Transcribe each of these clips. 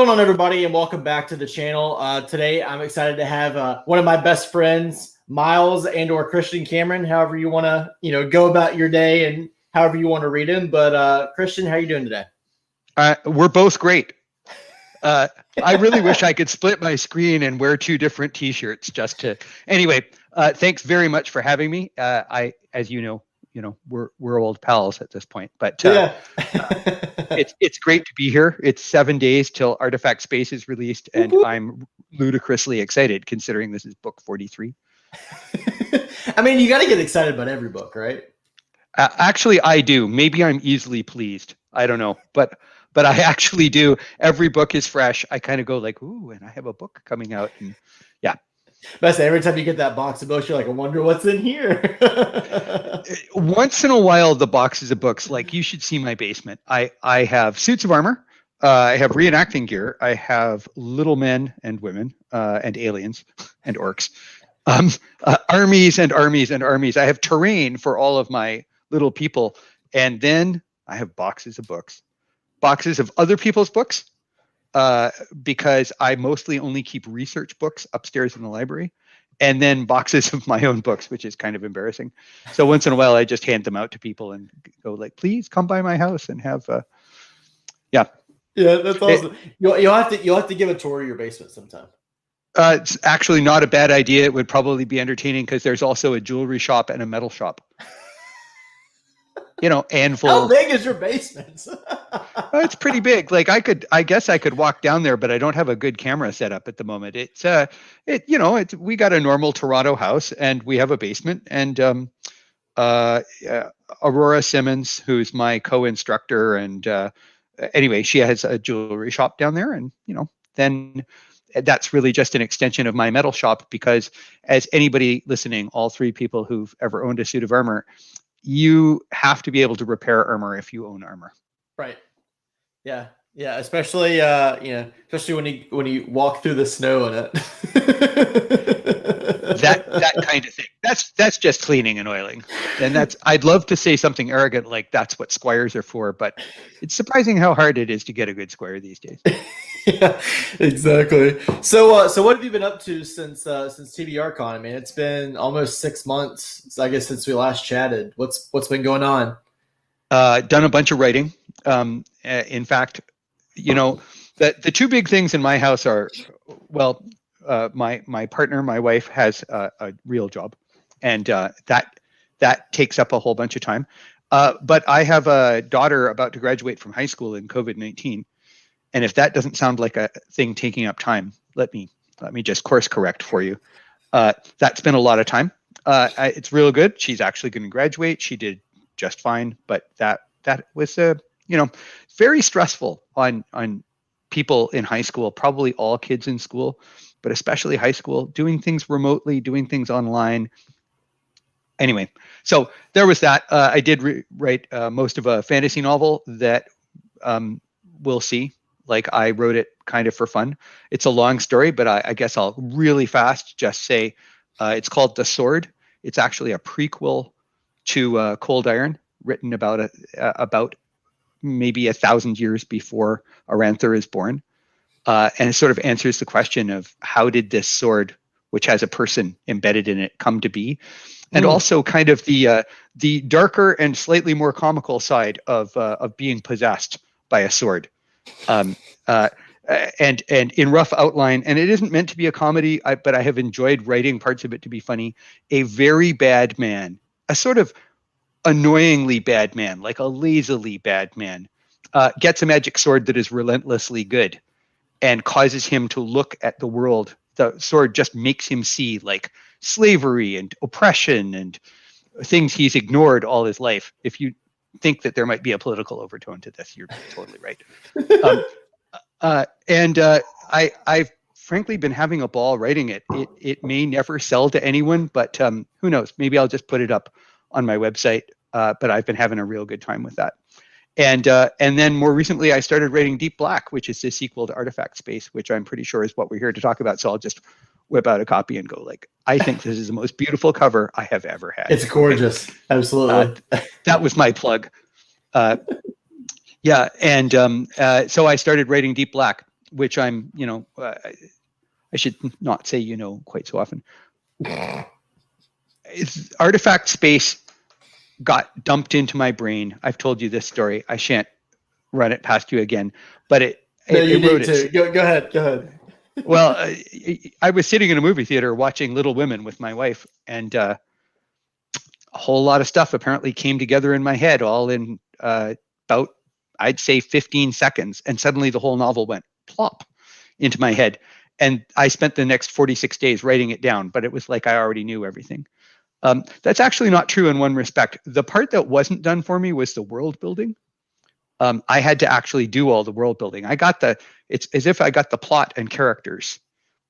Going on, everybody, and welcome back to the channel. Uh, today, I'm excited to have uh, one of my best friends, Miles, and/or Christian Cameron. However, you want to, you know, go about your day and however you want to read him. But uh, Christian, how are you doing today? Uh, we're both great. Uh, I really wish I could split my screen and wear two different T-shirts just to. Anyway, uh, thanks very much for having me. Uh, I, as you know, you know we're we're old pals at this point but uh, yeah. it's it's great to be here. It's seven days till artifact space is released and i'm ludicrously excited considering this is book 43 i mean you got to get excited about every book right? Uh, actually i do. Maybe i'm easily pleased. I don't know. But but i actually do. Every book is fresh. I kind of go like ooh and i have a book coming out. And yeah Best every time you get that box of books, you're like, I wonder what's in here. Once in a while, the boxes of books, like you should see my basement. I I have suits of armor. Uh, I have reenacting gear. I have little men and women uh, and aliens and orcs, um, uh, armies and armies and armies. I have terrain for all of my little people, and then I have boxes of books, boxes of other people's books, uh, because I mostly only keep research books upstairs in the library and then boxes of my own books, which is kind of embarrassing. So once in a while, I just hand them out to people and go like, please come by my house and have, uh, yeah. Yeah, that's awesome. It, you'll, you'll have to, you'll have to give a tour of your basement sometime. Uh, it's actually not a bad idea. It would probably be entertaining because there's also a jewelry shop and a metal shop you know, anvil. How big is your basement? it's pretty big. Like I could, I guess I could walk down there, but I don't have a good camera set up at the moment. It's, uh, it, you know, it's, we got a normal Toronto house and we have a basement and, um, uh, uh Aurora Simmons, who's my co-instructor. And, uh, anyway, she has a jewelry shop down there and, you know, then that's really just an extension of my metal shop because as anybody listening, all three people who've ever owned a suit of armor, you have to be able to repair armor if you own armor. Right. Yeah. Yeah. Especially uh, you know, especially when you when you walk through the snow in it. that that kind of thing. That's that's just cleaning and oiling. And that's I'd love to say something arrogant like that's what squires are for, but it's surprising how hard it is to get a good squire these days. yeah, exactly. So, uh, so what have you been up to since uh, since TBRCon? I mean, it's been almost six months, I guess, since we last chatted. What's what's been going on? Uh, done a bunch of writing. Um, in fact, you know, the the two big things in my house are, well, uh, my my partner, my wife, has a, a real job, and uh, that that takes up a whole bunch of time. Uh, but I have a daughter about to graduate from high school in COVID nineteen, and if that doesn't sound like a thing taking up time, let me let me just course correct for you. Uh, that's been a lot of time. Uh, I, it's real good. She's actually going to graduate. She did just fine, but that that was a you know very stressful on on people in high school. Probably all kids in school, but especially high school, doing things remotely, doing things online. Anyway, so there was that. Uh, I did re- write uh, most of a fantasy novel that um, we'll see like I wrote it kind of for fun. It's a long story, but I, I guess I'll really fast just say uh, it's called The Sword. It's actually a prequel to uh, Cold Iron, written about a, about maybe a thousand years before Aranthur is born, uh, and it sort of answers the question of how did this sword, which has a person embedded in it, come to be, and mm. also kind of the uh, the darker and slightly more comical side of uh, of being possessed by a sword um, uh, and and in rough outline, and it isn't meant to be a comedy, I, but I have enjoyed writing parts of it to be funny. A very bad man, a sort of annoyingly bad man, like a lazily bad man, uh, gets a magic sword that is relentlessly good, and causes him to look at the world. The sword just makes him see like slavery and oppression and things he's ignored all his life. If you think that there might be a political overtone to this. You're totally right. Um, uh, and uh, I, I've frankly been having a ball writing it. It, it may never sell to anyone, but um, who knows? Maybe I'll just put it up on my website. Uh, but I've been having a real good time with that. And uh, and then more recently, I started writing Deep Black, which is the sequel to Artifact Space, which I'm pretty sure is what we're here to talk about. So I'll just whip out a copy and go like, I think this is the most beautiful cover I have ever had. It's gorgeous, absolutely. Uh, that was my plug. Uh, yeah, and um, uh, so I started writing Deep Black, which I'm, you know, uh, I should not say you know quite so often. It's, artifact space got dumped into my brain. I've told you this story. I shan't run it past you again, but it. No, it, you it need to. it- Go, go ahead. Go ahead. well, uh, I was sitting in a movie theater watching Little Women with my wife, and uh, a whole lot of stuff apparently came together in my head, all in uh, about, I'd say, 15 seconds, and suddenly the whole novel went plop into my head. And I spent the next 46 days writing it down, but it was like I already knew everything. Um, that's actually not true in one respect. The part that wasn't done for me was the world building. Um, I had to actually do all the world building. I got the it's as if I got the plot and characters,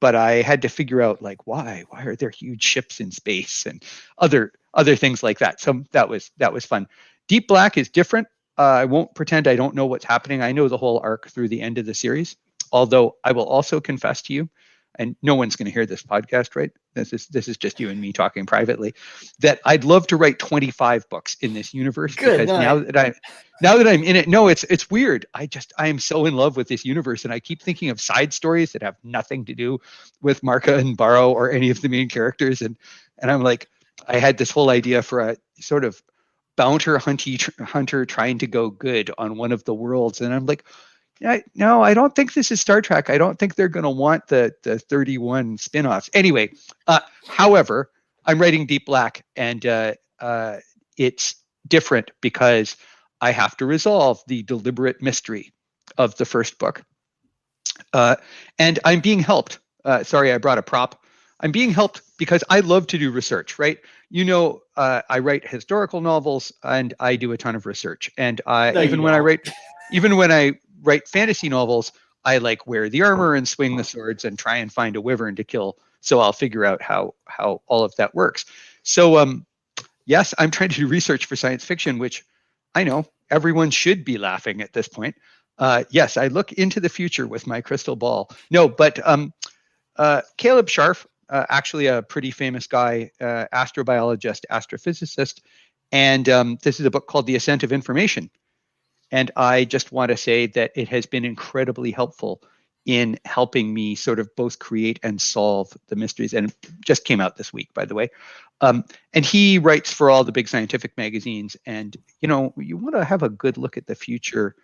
but I had to figure out like why why are there huge ships in space and other other things like that. So that was that was fun. Deep Black is different. Uh, I won't pretend I don't know what's happening. I know the whole arc through the end of the series. Although I will also confess to you, and no one's going to hear this podcast, right? This is this is just you and me talking privately. That I'd love to write 25 books in this universe Good because night. now that I now that I'm in it, no, it's it's weird. I just I am so in love with this universe, and I keep thinking of side stories that have nothing to do with Marca Nbaro or any of the main characters, and and I'm like, I had this whole idea for a sort of bounter hunty hunter trying to go good on one of the worlds, and I'm like. I, no, I don't think this is Star Trek. I don't think they're going to want the the 31 spin-offs. Anyway, uh, however, I'm writing Deep Black, and uh, uh, it's different because I have to resolve the deliberate mystery of the first book. Uh, and I'm being helped. Uh, sorry, I brought a prop. I'm being helped because I love to do research, right? You know, uh, I write historical novels and I do a ton of research. And I, No, even when I write, even when I write fantasy novels, I like wear the armor and swing the swords and try and find a wyvern to kill. So I'll figure out how how all of that works. So um, yes, I'm trying to do research for science fiction, which I know everyone should be laughing at this point. Uh, yes, I look into the future with my crystal ball. No, but um, uh, Caleb Scharf, uh, actually a pretty famous guy, uh, astrobiologist, astrophysicist, and um, this is a book called The Ascent of Information. And I just want to say that it has been incredibly helpful in helping me sort of both create and solve the mysteries. And just came out this week, by the way. Um, and he writes for all the big scientific magazines. And you know, you want to have a good look at the future.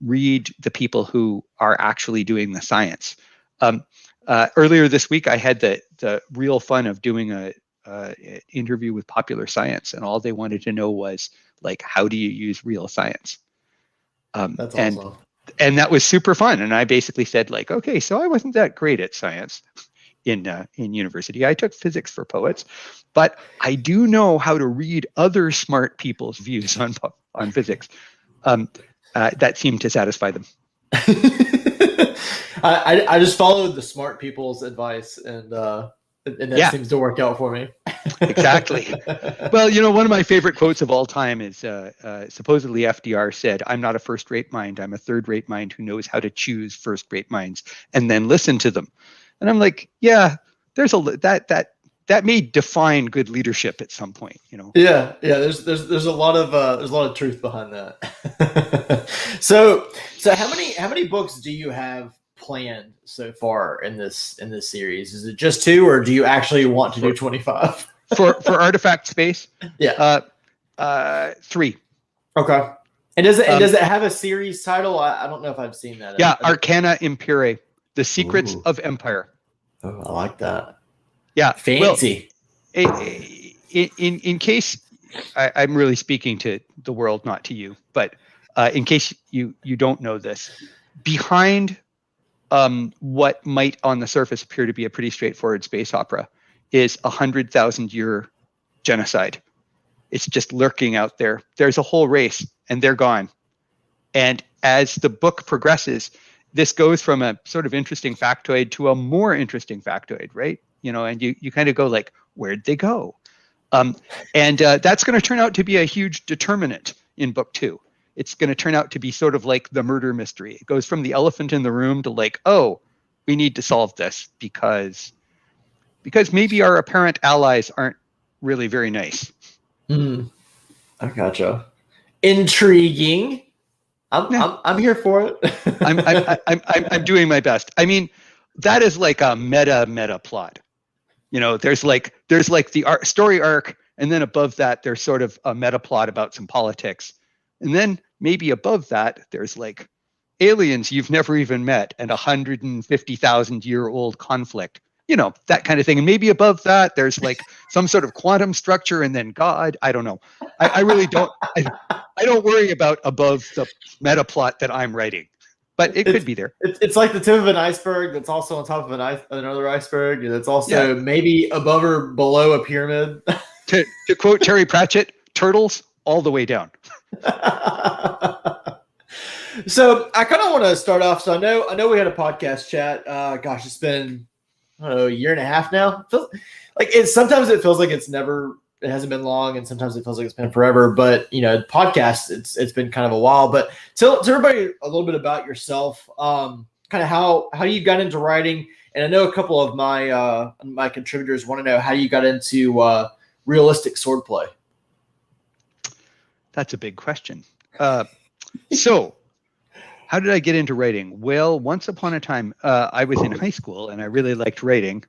Read the people who are actually doing the science. Um, uh, earlier this week, I had the the real fun of doing a, uh interview with Popular Science, and all they wanted to know was like, how do you use real science? Um, That's and awesome. and that was super fun. And I basically said like, okay, so I wasn't that great at science in uh, in university. I took physics for poets, but I do know how to read other smart people's views on on physics. Um, uh, that seemed to satisfy them. I, I I just followed the smart people's advice, and uh, and that Yeah. seems to work out for me. Exactly. Well, you know, one of my favorite quotes of all time is uh, uh, supposedly FDR said, "I'm not a first-rate mind. I'm a third-rate mind who knows how to choose first-rate minds and then listen to them." And I'm like, yeah, there's a that that that may define good leadership at some point. You know. Yeah, yeah. There's there's there's a lot of uh, there's a lot of truth behind that. so so how many how many books do you have planned so far in this in this series? Is it just two, or do you actually want to do twenty five? for for artifact space Yeah. uh uh three Okay. And does it and Um, does it have a series title? I, I don't know if I've seen that. yeah arcana imperii the secrets Ooh. of empire oh, I like that. yeah Fancy. i- i- in in case I, i'm really speaking to the world not to you but uh, in case you you don't know this behind um, what might on the surface appear to be a pretty straightforward space opera is a hundred thousand year genocide. It's just lurking out there. There's a whole race and they're gone. And as the book progresses this goes from a sort of interesting factoid to a more interesting factoid right? You know and you you kind of go like where'd they go? Um, and uh, that's going to turn out to be a huge determinant in book two it's going to turn out to be sort of like the murder mystery it goes from the elephant in the room to like oh we need to solve this because because maybe our apparent allies aren't really very nice Hmm. I gotcha. Intriguing. I'm, yeah. I'm, I'm here for it. I'm, I'm, I'm, I'm, I'm doing my best. I mean, that is like a meta meta plot. You know, there's like there's like the art, story arc, and then above that there's sort of a meta plot about some politics, and then maybe above that there's like aliens you've never even met and a hundred and fifty thousand year old conflict you know that kind of thing. And maybe above that there's like some sort of quantum structure and then god. I don't know. I, I really don't I, I, don't worry about above the meta plot that i'm writing but it it's, could be there. it's, it's like the tip of an iceberg that's also on top of an ice, another iceberg and it's also yeah. maybe above or below a pyramid. To, to quote terry pratchett turtles all the way down so i kind of want to start off so i know i know we had a podcast chat uh gosh it's been know, a year and a half now. Feels, like it sometimes it feels like it's never it hasn't been long and sometimes it feels like it's been forever. But you know, podcast it's it's been kind of a while. But tell, tell everybody a little bit about yourself, um, kind of how how you got into writing. And I know a couple of my uh my contributors want to know how you got into uh realistic swordplay. That's a big question. Uh, so how did I get into writing? Well, once upon a time, uh, I was in high school and I really liked writing.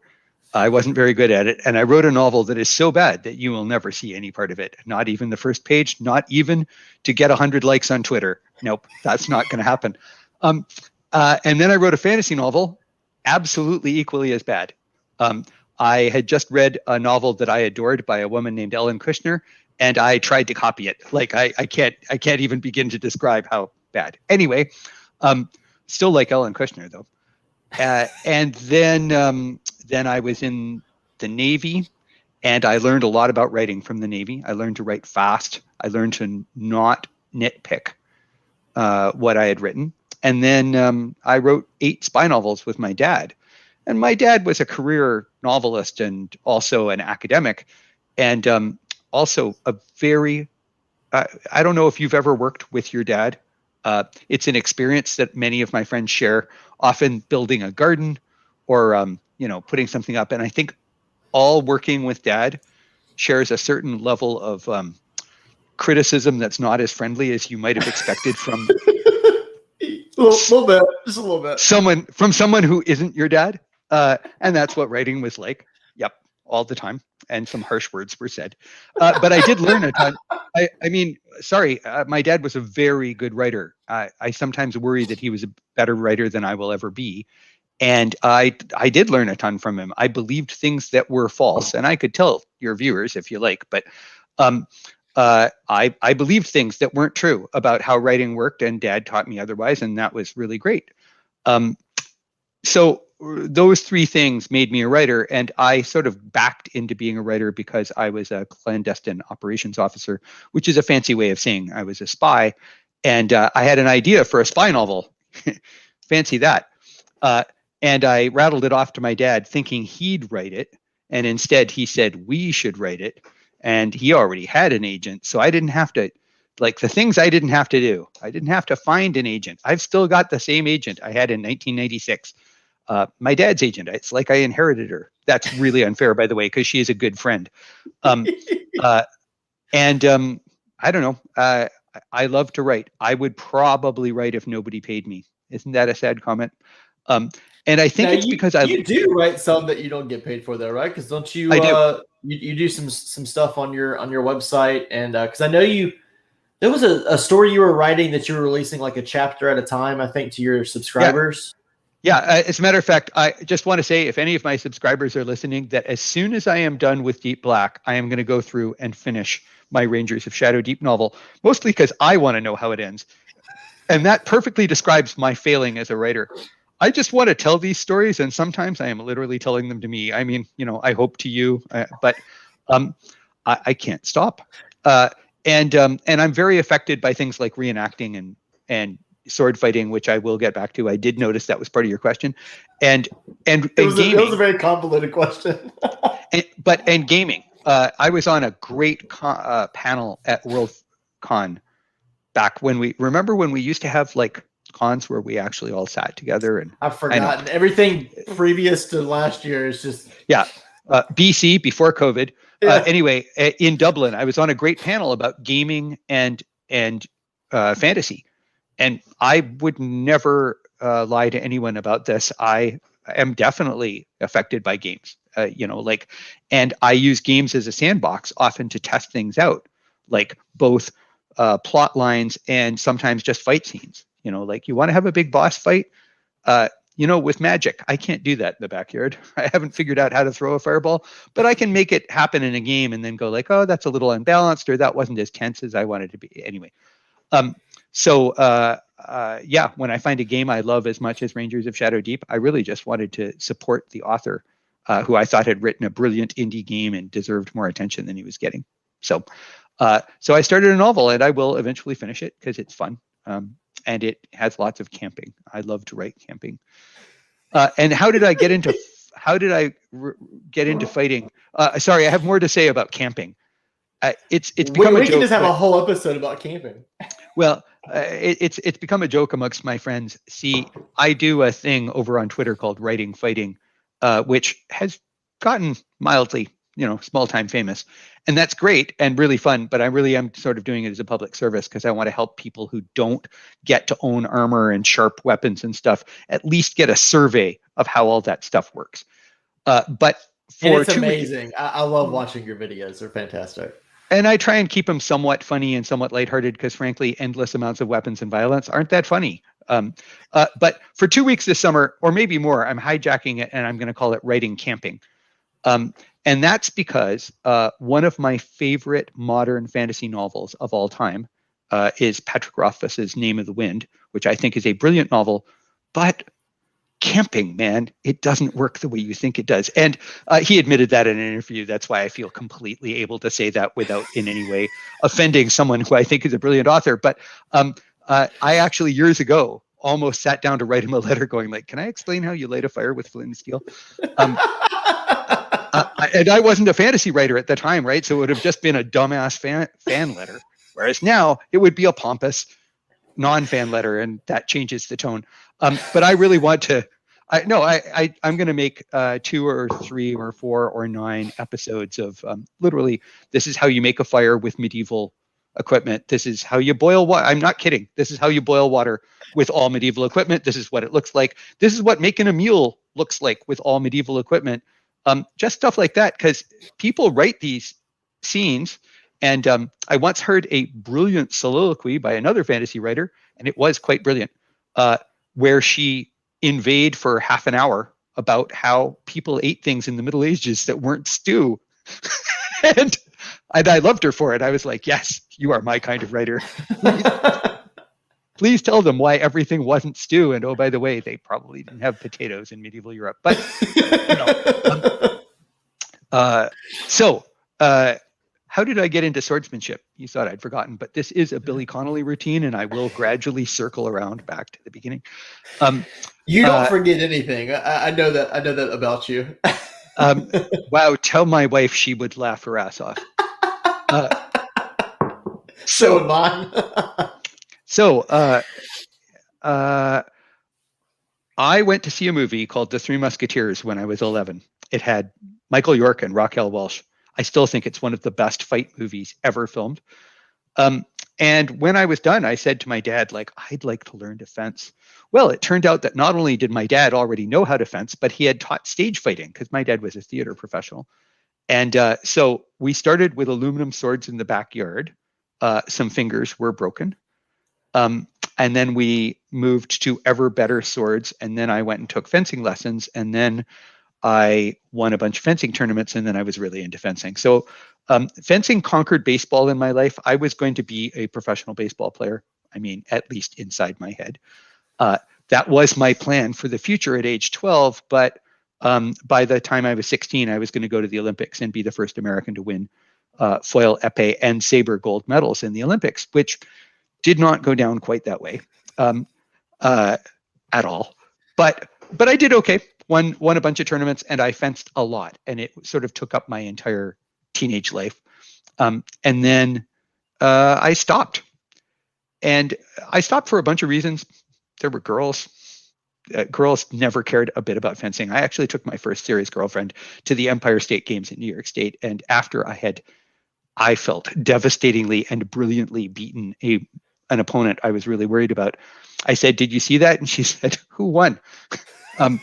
I wasn't very good at it, and I wrote a novel that is so bad that you will never see any part of it. Not even the first page. Not even to get hundred likes on Twitter. Nope, that's not going to happen. Um, uh, and then I wrote a fantasy novel, absolutely equally as bad. Um, I had just read a novel that I adored by a woman named Ellen Kushner, and I tried to copy it. Like I, I can't, I can't even begin to describe how bad. Anyway, um, still like Ellen Kushner though. Uh, and then um, then I was in the Navy, and I learned a lot about writing from the Navy. I learned to write fast. I learned to not nitpick uh, what I had written. And then um, I wrote eight spy novels with my dad. And my dad was a career novelist and also an academic, and um, also a very uh, I don't know if you've ever worked with your dad. Uh, it's an experience that many of my friends share, often building a garden or um, you know putting something up. And I think all working with dad shares a certain level of um, criticism that's not as friendly as you might have expected from a little, little, bit, just a little bit. Someone from someone who isn't your dad, uh, and that's what writing was like. Yep, all the time and some harsh words were said. Uh, but I did learn a ton. I, I mean, sorry, uh, my dad was a very good writer. I, I sometimes worry that he was a better writer than I will ever be. And I, I did learn a ton from him. I believed things that were false, and I could tell your viewers if you like. But um, uh, I, I believed things that weren't true about how writing worked, and Dad taught me otherwise, and that was really great. Um, so those three things made me a writer and i sort of backed into being a writer because i was a clandestine operations officer which is a fancy way of saying i was a spy and uh, i had an idea for a spy novel. Fancy that. Uh, and i rattled it off to my dad thinking he'd write it and instead he said we should write it and he already had an agent so i didn't have to like the things i didn't have to do. I didn't have to find an agent. I've still got the same agent i had in 1996 uh, my dad's agent. It's like I inherited her. That's really unfair, by the way, because she is a good friend. Um, uh, and um, I don't know. Uh, I love to write. I would probably write if nobody paid me. Isn't that a sad comment? Um, and I think now it's you, because I you do write some that you don't get paid for, though, right? Because don't you? I do. Uh, you, you do some some stuff on your on your website, and because uh, I know you, there was a, a story you were writing that you were releasing like a chapter at a time, I think, to your subscribers. Yeah. Yeah, uh, as a matter of fact, I just want to say if any of my subscribers are listening, that as soon as I am done with Deep Black, I am going to go through and finish my Rangers of Shadow Deep novel, mostly because I want to know how it ends. And that perfectly describes my failing as a writer. I just want to tell these stories, and sometimes I am literally telling them to me. I mean, you know, I hope to you, uh, but um, I, I, can't stop. Uh, and um, and I'm very affected by things like reenacting and and sword fighting, which I will get back to. I did notice that was part of your question, and and, it was, and gaming, a, it was a very convoluted question. and, but and gaming, uh, I was on a great con, uh, panel at Worldcon back when we remember when we used to have like cons where we actually all sat together and I've forgotten everything previous to last year is just yeah uh, BC before COVID. Uh, yeah. Uh, anyway, in Dublin, I was on a great panel about gaming and and uh, fantasy, and I would never uh, lie to anyone about this. I am definitely affected by games. Uh, you know, like, and I use games as a sandbox often to test things out, like both uh, plot lines and sometimes just fight scenes. You know, like you want to have a big boss fight. Uh, you know, with magic, I can't do that in the backyard. I haven't figured out how to throw a fireball, but I can make it happen in a game and then go like, oh, that's a little unbalanced, or that wasn't as tense as I wanted to be. Anyway, um, so uh, uh, yeah, when I find a game I love as much as Rangers of Shadow Deep, I really just wanted to support the author, uh, who I thought had written a brilliant indie game and deserved more attention than he was getting. So, uh, so I started a novel, and I will eventually finish it because it's fun. Um, and it has lots of camping. I love to write camping. Uh, and how did I get into how did I r- get into fighting? Uh, sorry, I have more to say about camping. Uh, it's it's become we, we a can joke, just have but- a whole episode about camping. well, uh, it, it's it's become a joke amongst my friends. See, I do a thing over on Twitter called Writing Fighting, uh, which has gotten mildly, you know, small time famous, and that's great and really fun. But I really am sort of doing it as a public service because I want to help people who don't get to own armor and sharp weapons and stuff at least get a survey of how all that stuff works. Uh, but And for it's weeks- amazing. I, I love watching your videos. They're fantastic. And I try and keep them somewhat funny and somewhat lighthearted because, frankly, endless amounts of weapons and violence aren't that funny. Um, uh, but for two weeks this summer, or maybe more, I'm hijacking it and I'm going to call it writing camping. Um, and that's because uh, one of my favorite modern fantasy novels of all time uh, is Patrick Rothfuss's Name of the Wind, which I think is a brilliant novel, but camping, man, it doesn't work the way you think it does. And uh, he admitted that in an interview. That's why I feel completely able to say that without in any way offending someone who I think is a brilliant author. But um, uh, I actually years ago almost sat down to write him a letter, going like, "Can I explain how you light a fire with flint and steel?" Um, uh, and I wasn't a fantasy writer at the time, right? So it would have just been a dumbass fan fan letter. Whereas now it would be a pompous non-fan letter, and that changes the tone. Um, but I really want to. I no, I, I I'm going to make uh, two or three or four or nine episodes of um, literally. This is how you make a fire with medieval equipment. This is how you boil water. I'm not kidding. This is how you boil water with all medieval equipment. This is what it looks like. This is what making a mule looks like with all medieval equipment. Um, just stuff like that, because people write these scenes. And um, I once heard a brilliant soliloquy by another fantasy writer, and it was quite brilliant, uh, where she inveighed for half an hour about how people ate things in the Middle Ages that weren't stew. and, and I loved her for it. I was like, yes, you are my kind of writer. Please tell them why everything wasn't stew. And oh, by the way, they probably didn't have potatoes in medieval Europe. But uh, so, uh, how did I get into swordsmanship? You thought I'd forgotten, but this is a Billy Connolly routine, and I will gradually circle around back to the beginning. Um, you don't Uh, forget anything. I, I know that. I know that about you. um, wow, tell my wife she would laugh her ass off. Uh, so would mine. So, uh, uh, I went to see a movie called The Three Musketeers when I was 11. It had Michael York and Raquel Welch. I still think it's one of the best fight movies ever filmed. Um, and when I was done, I said to my dad, like, I'd like to learn to fence. Well, it turned out that not only did my dad already know how to fence, but he had taught stage fighting because my dad was a theater professional. And uh, so we started with aluminum swords in the backyard. Uh, some fingers were broken. Um, and then we moved to ever better swords. And then I went and took fencing lessons. And then I won a bunch of fencing tournaments. And then I was really into fencing. So um, fencing conquered baseball in my life. I was going to be a professional baseball player. I mean, at least inside my head. Uh, that was my plan for the future at age 12. But um, by the time I was 16, I was going to go to the Olympics and be the first American to win uh, foil, epee, and saber gold medals in the Olympics, which did not go down quite that way um, uh, at all. But but I did okay. Won won a bunch of tournaments, and I fenced a lot, and it sort of took up my entire teenage life. Um, and then uh, I stopped, and I stopped for a bunch of reasons. There were girls. Uh, girls never cared a bit about fencing. I actually took my first serious girlfriend to the Empire State Games in New York State, and after I had, I felt devastatingly and brilliantly beaten a an opponent I was really worried about. I said, "Did you see that?" And she said, "Who won?" um,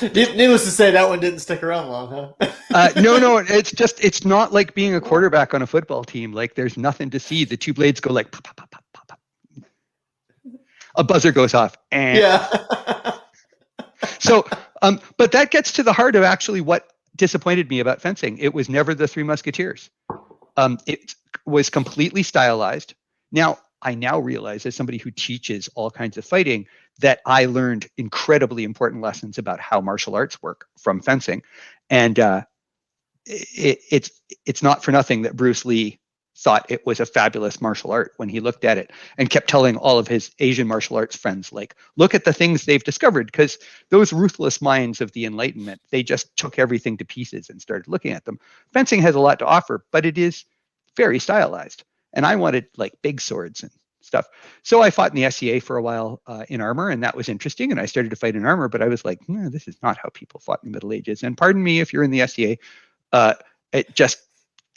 Needless to say, that one didn't stick around long, huh? uh, no, no, it's just it's not like being a quarterback on a football team. Like there's nothing to see. The two blades go like pop, pop, pop, pop, pop. A buzzer goes off. And yeah. so, um, but that gets to the heart of actually what disappointed me about fencing. It was never the Three Musketeers. Um, it was completely stylized. Now, I now realize as somebody who teaches all kinds of fighting that I learned incredibly important lessons about how martial arts work from fencing, and uh, it, it's it's not for nothing that Bruce Lee thought it was a fabulous martial art when he looked at it and kept telling all of his Asian martial arts friends, like, look at the things they've discovered, because those ruthless minds of the Enlightenment, they just took everything to pieces and started looking at them. Fencing has a lot to offer, but it is very stylized. And I wanted like big swords and stuff. So I fought in the SCA for a while uh, in armor, and that was interesting. And I started to fight in armor, but I was like, no, this is not how people fought in the Middle Ages. And pardon me if you're in the SCA, uh, it just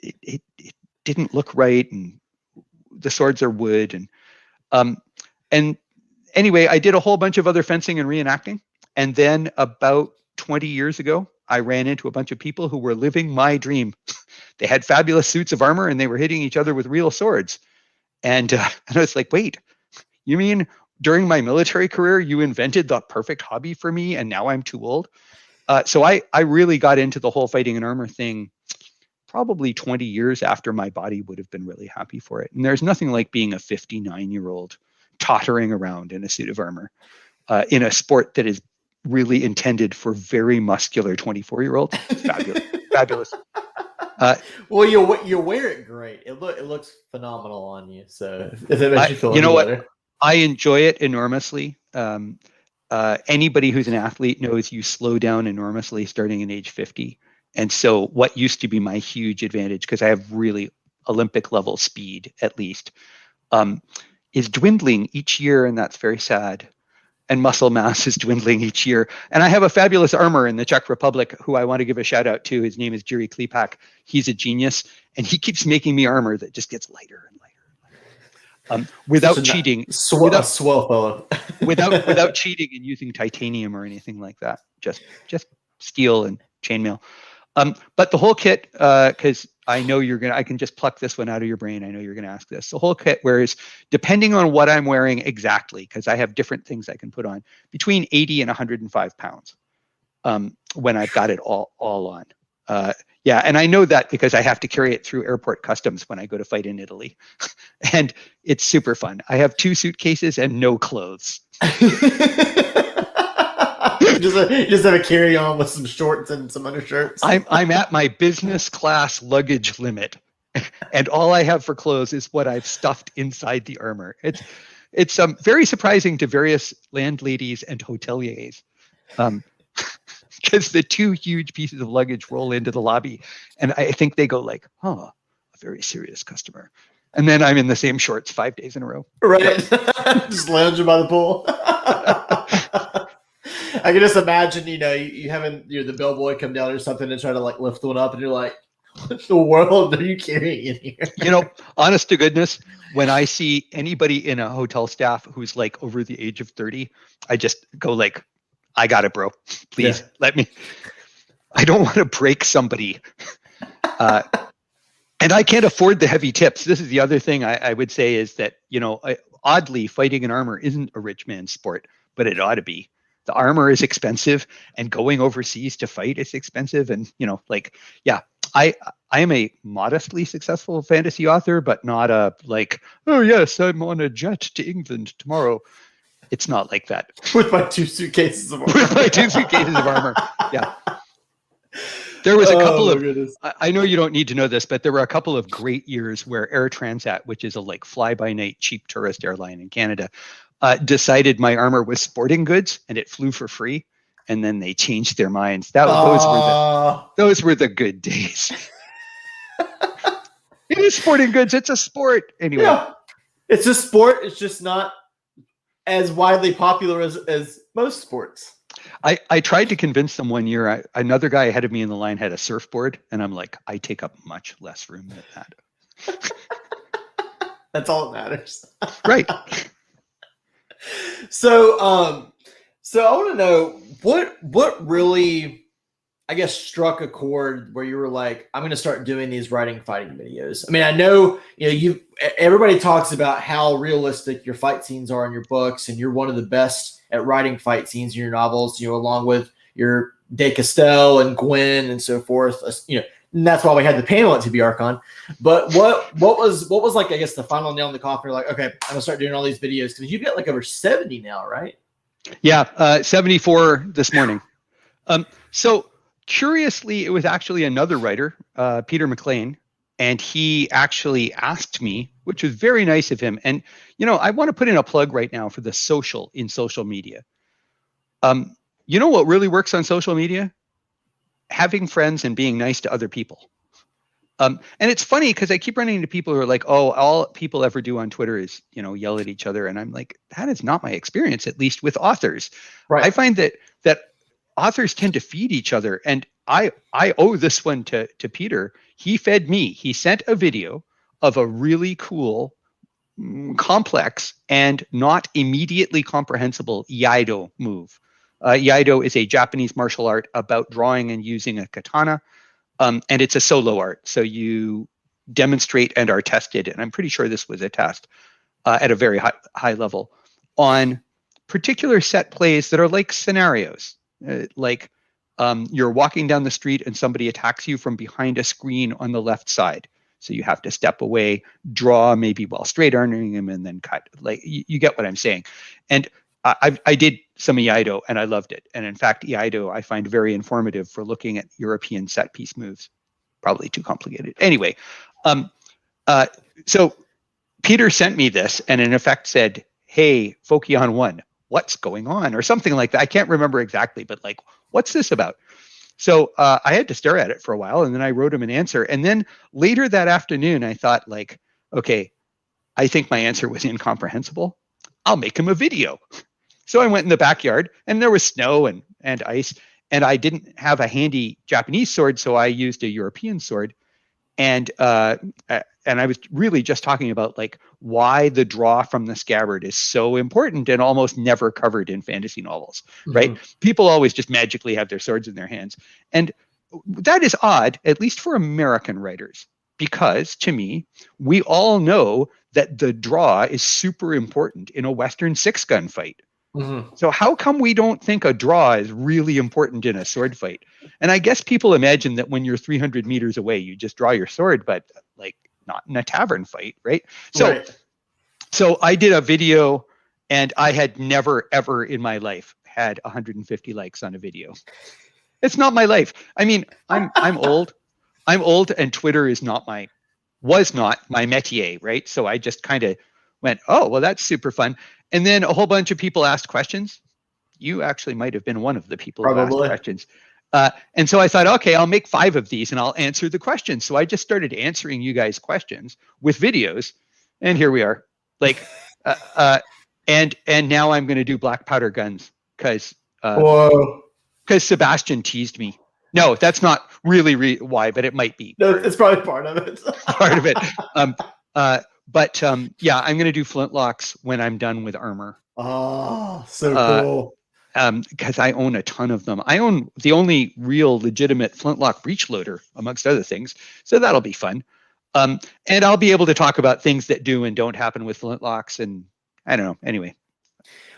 it, it, it, didn't look right, and the swords are wood, and um, and anyway, I did a whole bunch of other fencing and reenacting, and then about 20 years ago, I ran into a bunch of people who were living my dream. they had fabulous suits of armor, and they were hitting each other with real swords. And, uh, and I was like, wait, you mean during my military career, you invented the perfect hobby for me, and now I'm too old? Uh, so I, I really got into the whole fighting and armor thing probably 20 years after my body would have been really happy for it. And there's nothing like being a 59 year old tottering around in a suit of armor uh, in a sport that is really intended for very muscular 24 year olds. Fabulous. Fabulous. Uh, well, you you wear it great. It look it looks phenomenal on you. So if it makes you feel, you know better. what, I enjoy it enormously. Um, uh, anybody who's an athlete knows you slow down enormously starting in age 50. And so, what used to be my huge advantage, because I have really Olympic level speed at least, um, is dwindling each year, and that's very sad and muscle mass is dwindling each year. And I have a fabulous armor in the Czech Republic who I want to give a shout out to. His name is Jiri Klepac. He's a genius, and he keeps making me armor that just gets lighter and lighter and lighter. Um, without cheating, sw- without, swell fellow. without without cheating and using titanium or anything like that. Just just steel and chainmail. Um, but the whole kit, because uh, I know you're gonna, I can just pluck this one out of your brain. I know you're gonna ask this. The whole kit wears, depending on what I'm wearing exactly, because I have different things I can put on, between 80 and 105 pounds um, when I've got it all all on. Uh, yeah, and I know that because I have to carry it through airport customs when I go to fight in Italy, and it's super fun. I have two suitcases and no clothes. just, a, just have a carry on with some shorts and some undershirts. I'm I'm at my business class luggage limit, and all I have for clothes is what I've stuffed inside the armor. It's it's um, very surprising to various landladies and hoteliers. Um, because the two huge pieces of luggage roll into the lobby and i think they go like huh a very serious customer and then i'm in the same shorts five days in a row right just lounging by the pool I can just imagine, you know, you, you having you know, the bellboy come down or something and try to like lift one up, and you're like, "What the world are you carrying in here?" You know, honest to goodness, when I see anybody in a hotel staff who's like over the age of thirty, I just go like, "I got it, bro. Please yeah. let me." I don't want to break somebody. Uh, and I can't afford the heavy tips. This is the other thing I, I would say is that you know, I, oddly, fighting in armor isn't a rich man's sport, but it ought to be the armor is expensive and going overseas to fight is expensive. And you know like yeah i i am a modestly successful fantasy author but not a like oh yes i'm on a jet to england tomorrow. It's not like that. With my two suitcases of armor with my two suitcases of armor. Yeah. There was a oh, couple oh, of I, know you don't need to know this but there were a couple of great years where air transat which is a like fly by night cheap tourist airline in canada uh, decided my armor was sporting goods and it flew for free, and then they changed their minds. That those were the those were the good days. it is sporting goods. It's a sport anyway. Yeah. It's a sport. It's just not as widely popular as, as most sports. I, I tried to convince them one year. I, another guy ahead of me in the line had a surfboard, and I'm like, I take up much less room than that. That's all that matters. right. so, um, so I want to know what what really I guess struck a chord where you were like, I'm going to start doing these writing fighting videos. I mean, I know you know you. Everybody talks about how realistic your fight scenes are in your books, and you're one of the best at writing fight scenes in your novels. You know, along with your De Castell and Gwynne and so forth. You know, and that's why we had the panel at TBRCon. But what what was what was like? I guess the final nail in the coffin. Like, okay, I'm gonna start doing all these videos because you've got like over 70 now, right? Yeah, uh, 74 this morning. Um, so curiously, it was actually another writer, uh, Peter McLean, and he actually asked me, which was very nice of him. And you know, I want to put in a plug right now for the social in social media. Um, you know what really works on social media? Having friends and being nice to other people. Um, and it's funny because I keep running into people who are like, "Oh, all people ever do on Twitter is, you know, yell at each other," and I'm like, "That is not my experience, at least with authors. Right. I find that that authors tend to feed each other and i i owe this one to to peter he fed me he sent a video of a really cool mm, complex and not immediately comprehensible iaido move uh, iaido is a japanese martial art about drawing and using a katana um, and it's a solo art so you demonstrate and are tested and i'm pretty sure this was a test uh, at a very high, high level on particular set plays that are like scenarios uh, like um, you're walking down the street and somebody attacks you from behind a screen on the left side. So you have to step away, draw maybe while straight arming him, and then cut. Like you, you get what I'm saying. And I, I did some Iaido and I loved it. And in fact, Iaido I find very informative for looking at European set piece moves. Probably too complicated. Anyway, um, uh, so Peter sent me this and in effect said, "Hey, Fokion one, what's going on or something like that. I can't remember exactly, but like, what's this about? So uh, I had to stare at it for a while, and then I wrote him an answer. And then later that afternoon, I thought like, okay, I think my answer was incomprehensible. I'll make him a video. So I went in the backyard, and there was snow and and ice, and I didn't have a handy Japanese sword, so I used a European sword. And uh, and I was really just talking about like why the draw from the scabbard is so important and almost never covered in fantasy novels, mm-hmm. right? People always just magically have their swords in their hands. And that is odd, at least for American writers, because to me, we all know that the draw is super important in a Western six gun fight. Mm-hmm. So how come we don't think a draw is really important in a sword fight? And I guess people imagine that when you're 300 meters away, you just draw your sword, but like not in a tavern fight, right? So, right. so I did a video, and I had never ever in my life had 150 likes on a video. It's not my life. I mean, I'm I'm old. I'm old, and Twitter is not my was not my métier, right? So I just kind of went, oh well, that's super fun. And then a whole bunch of people asked questions. You actually might have been one of the people Probably. who asked questions. Uh, and so I thought, okay, I'll make five of these and I'll answer the questions. So I just started answering you guys' questions with videos, and here we are. Like, uh, uh, and and now I'm going to do black powder guns because because Sebastian teased me. No, that's not really re- why, but it might be. No, it's probably part of it. part of it. Um, uh, but um, yeah, I'm going to do flintlocks when I'm done with armor. Oh, so uh, cool because um, I own a ton of them. I own the only real legitimate flintlock breech loader, amongst other things. So that'll be fun. Um, and I'll be able to talk about things that do and don't happen with flintlocks. And I don't know. Anyway.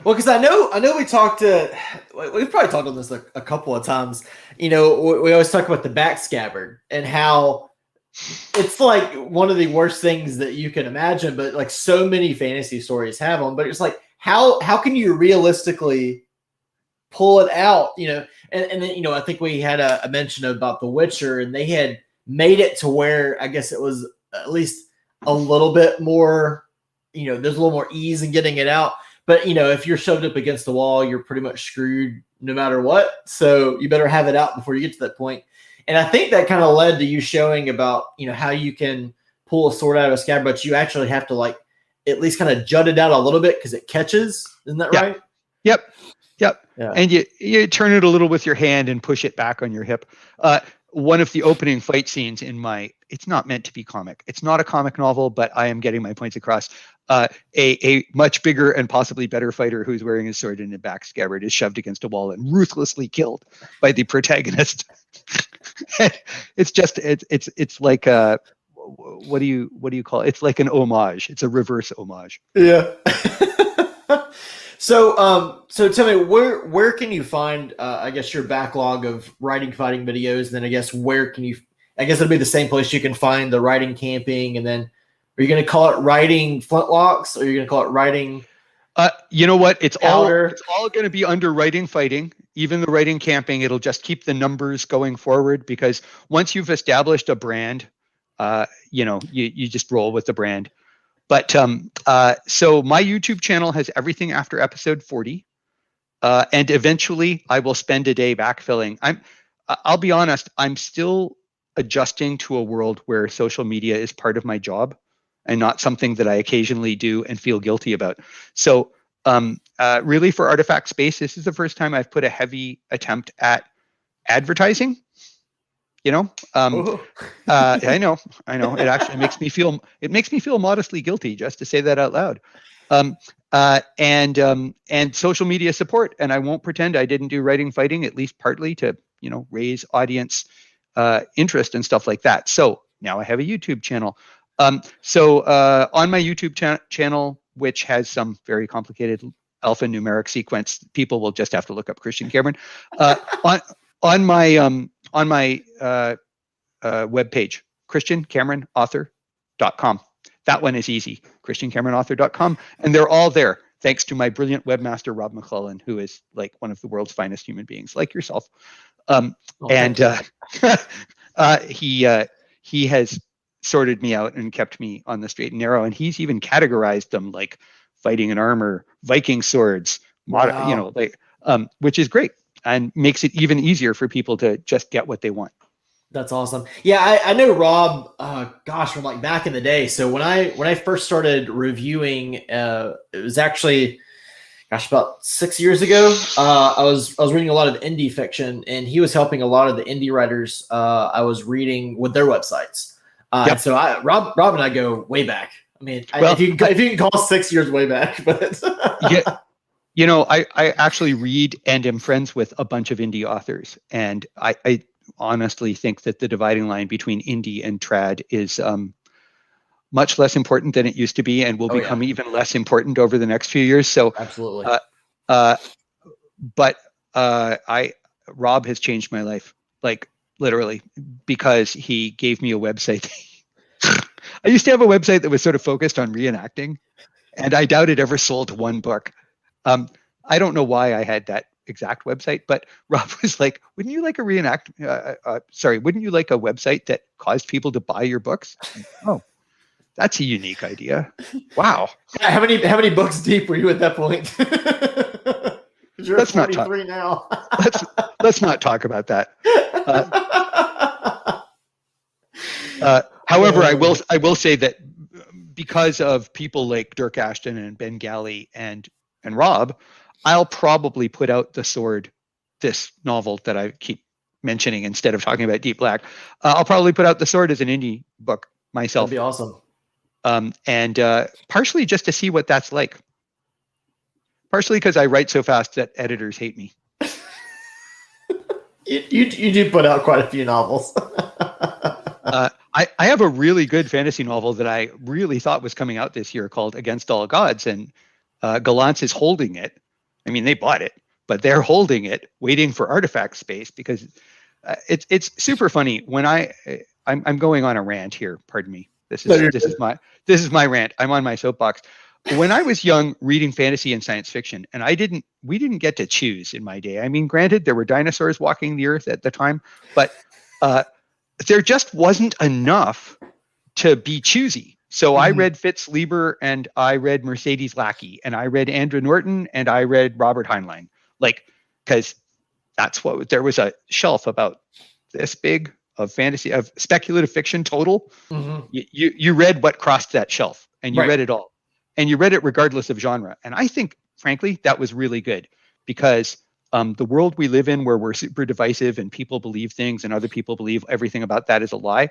Well, because I know, I know we talked to, we've probably talked on this a, a couple of times. You know, we, we always talk about the back scabbard and how it's like one of the worst things that you can imagine. But like so many fantasy stories have them. But it's like, how how can you realistically pull it out, you know. And, and then, you know, I think we had a, a mention about The Witcher, and they had made it to where I guess it was at least a little bit more, you know, there's a little more ease in getting it out. But you know, if you're shoved up against the wall, you're pretty much screwed no matter what. So you better have it out before you get to that point. And I think that kind of led to you showing about, you know, how you can pull a sword out of a scabbard, but you actually have to like at least kind of jut it out a little bit because it catches. Isn't that yeah. right? Yep. Yep. Yeah. And you you turn it a little with your hand and push it back on your hip. Uh, one of the opening fight scenes in my it's not meant to be comic it's not a comic novel but i am getting my points across uh, a, a much bigger and possibly better fighter who's wearing his sword in a back scabbard is shoved against a wall and ruthlessly killed by the protagonist it's just it's it's it's like a what do you what do you call it? It's like an homage. It's a reverse homage. Yeah. so um so tell me where where can you find uh, I guess your backlog of writing fighting videos? Then I guess where can you I guess it'll be the same place you can find the writing camping and then are you going to call it writing flintlocks or are you going to call it writing uh, you know what? It's Powder. all it's all going to be under writing fighting. Even the writing camping, it'll just keep the numbers going forward because once you've established a brand, uh, you know, you you just roll with the brand. But um, uh, so my YouTube channel has everything after episode forty, uh, and eventually I will spend a day backfilling. I'm, I'll be honest, I'm still adjusting to a world where social media is part of my job and not something that I occasionally do and feel guilty about. So, um, uh, really, for Artifact Space, this is the first time I've put a heavy attempt at advertising. You know, um, uh, I know, I know. It actually makes me feel it makes me feel modestly guilty just to say that out loud. Um, uh, and um, and social media support. And I won't pretend I didn't do writing fighting at least partly to you know raise audience uh, interest and stuff like that. So now I have a YouTube channel. Um, so uh, on my YouTube cha- channel, which has some very complicated alphanumeric sequence, people will just have to look up Christian Cameron. Uh, on on my um, on my uh, uh, webpage, christiancameronauthor.com. That one is easy, christiancameronauthor.com, and they're all there thanks to my brilliant webmaster Rob McClellan, who is like one of the world's finest human beings, like yourself. Um, Oh, and uh, uh, he uh, he has sorted me out and kept me on the straight and narrow, and he's even categorized them like fighting in armor, Viking swords, mod- Wow. you know, like um, which is great and makes it even easier for people to just get what they want. That's awesome. Yeah, I, I know Rob. Uh, gosh, from like back in the day. So when I when I first started reviewing, uh, it was actually, gosh, about six years ago. Uh, I was I was reading a lot of indie fiction, and he was helping a lot of the indie writers. Uh, I was reading with their websites. Uh, Yep. So I, Rob Rob and I go way back. I mean, I- Well, if you can, if you can call six years way back, but yeah, you know, I, I actually read and am friends with a bunch of indie authors, and I, I honestly think that the dividing line between indie and trad is um, much less important than it used to be, and will Oh, yeah. become even less important over the next few years. So, absolutely. Uh, uh, but uh, I Rob has changed my life, like literally, because he gave me a website. I used to have a website that was sort of focused on reenacting, and I doubt it ever sold one book. Um, I don't know why I had that exact website, but Rob was like, "Wouldn't you like a reenact? Uh, uh, sorry, wouldn't you like a website that caused people to buy your books?" oh, that's a unique idea. Wow. how many how many books deep were you at that point? You're Let's not talk- now. Let's let's not talk about that. Uh, however, I will I will say that because of people like Dyrk Ashton and Ben Galley and and Rob, I'll probably put out the sword, this novel that I keep mentioning instead of talking about Deep Black. Uh, I'll probably put out the sword as an indie book myself. That'd be awesome. um, and uh, partially just to see what that's like. Partially because I write so fast that editors hate me. You, you, you do put out quite a few novels. uh, I, I have a really good fantasy novel that I really thought was coming out this year called Against All Gods, and uh, is holding it. I mean, they bought it, but they're holding it, waiting for artifact space because uh, it's it's super funny. When I I'm I'm going on a rant here. Pardon me. This is this is my this is my rant. I'm on my soapbox. When I was young, reading fantasy and science fiction, and I didn't we didn't get to choose in my day. I mean, granted, there were dinosaurs walking the earth at the time, but uh, there just wasn't enough to be choosy. So I Mhm. read Fritz Leiber and I read Mercedes Lackey and I read Andre Norton and I read Robert Heinlein. Like, because that's what there was a shelf about this big of fantasy of speculative fiction total. Mhm. You you, you read what crossed that shelf and you Right. read it all. And you read it regardless of genre. And I think, frankly, that was really good because um, the world we live in, where we're super divisive and people believe things and other people believe everything about that is a lie,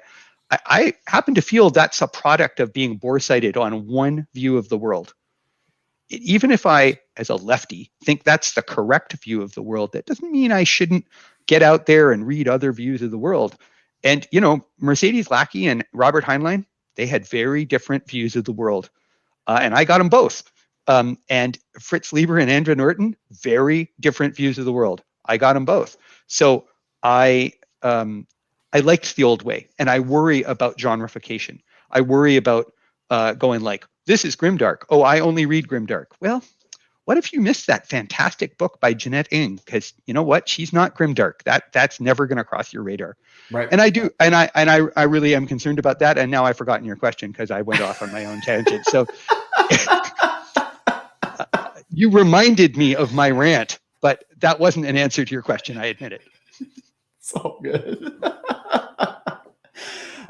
I, I happen to feel that's a product of being bore-sighted on one view of the world. Even if I, as a lefty, think that's the correct view of the world, that doesn't mean I shouldn't get out there and read other views of the world. And you know, Mercedes Lackey and Robert Heinlein, they had very different views of the world, uh, and I got them both. Um, and Fritz Leiber and Andre Norton, very different views of the world. I got them both. So I um, I liked the old way, and I worry about genreification. I worry about uh, going like, this is grimdark. Oh, I only read grimdark. Well, what if you missed that fantastic book by Jeanette Ng? Because you know what, she's not grimdark. That that's never going to cross your radar. Right. And I do, and I and I I really am concerned about that. And now I've forgotten your question because I went off on my own tangent. So you reminded me of my rant, but that wasn't an answer to your question. I admit it. So good.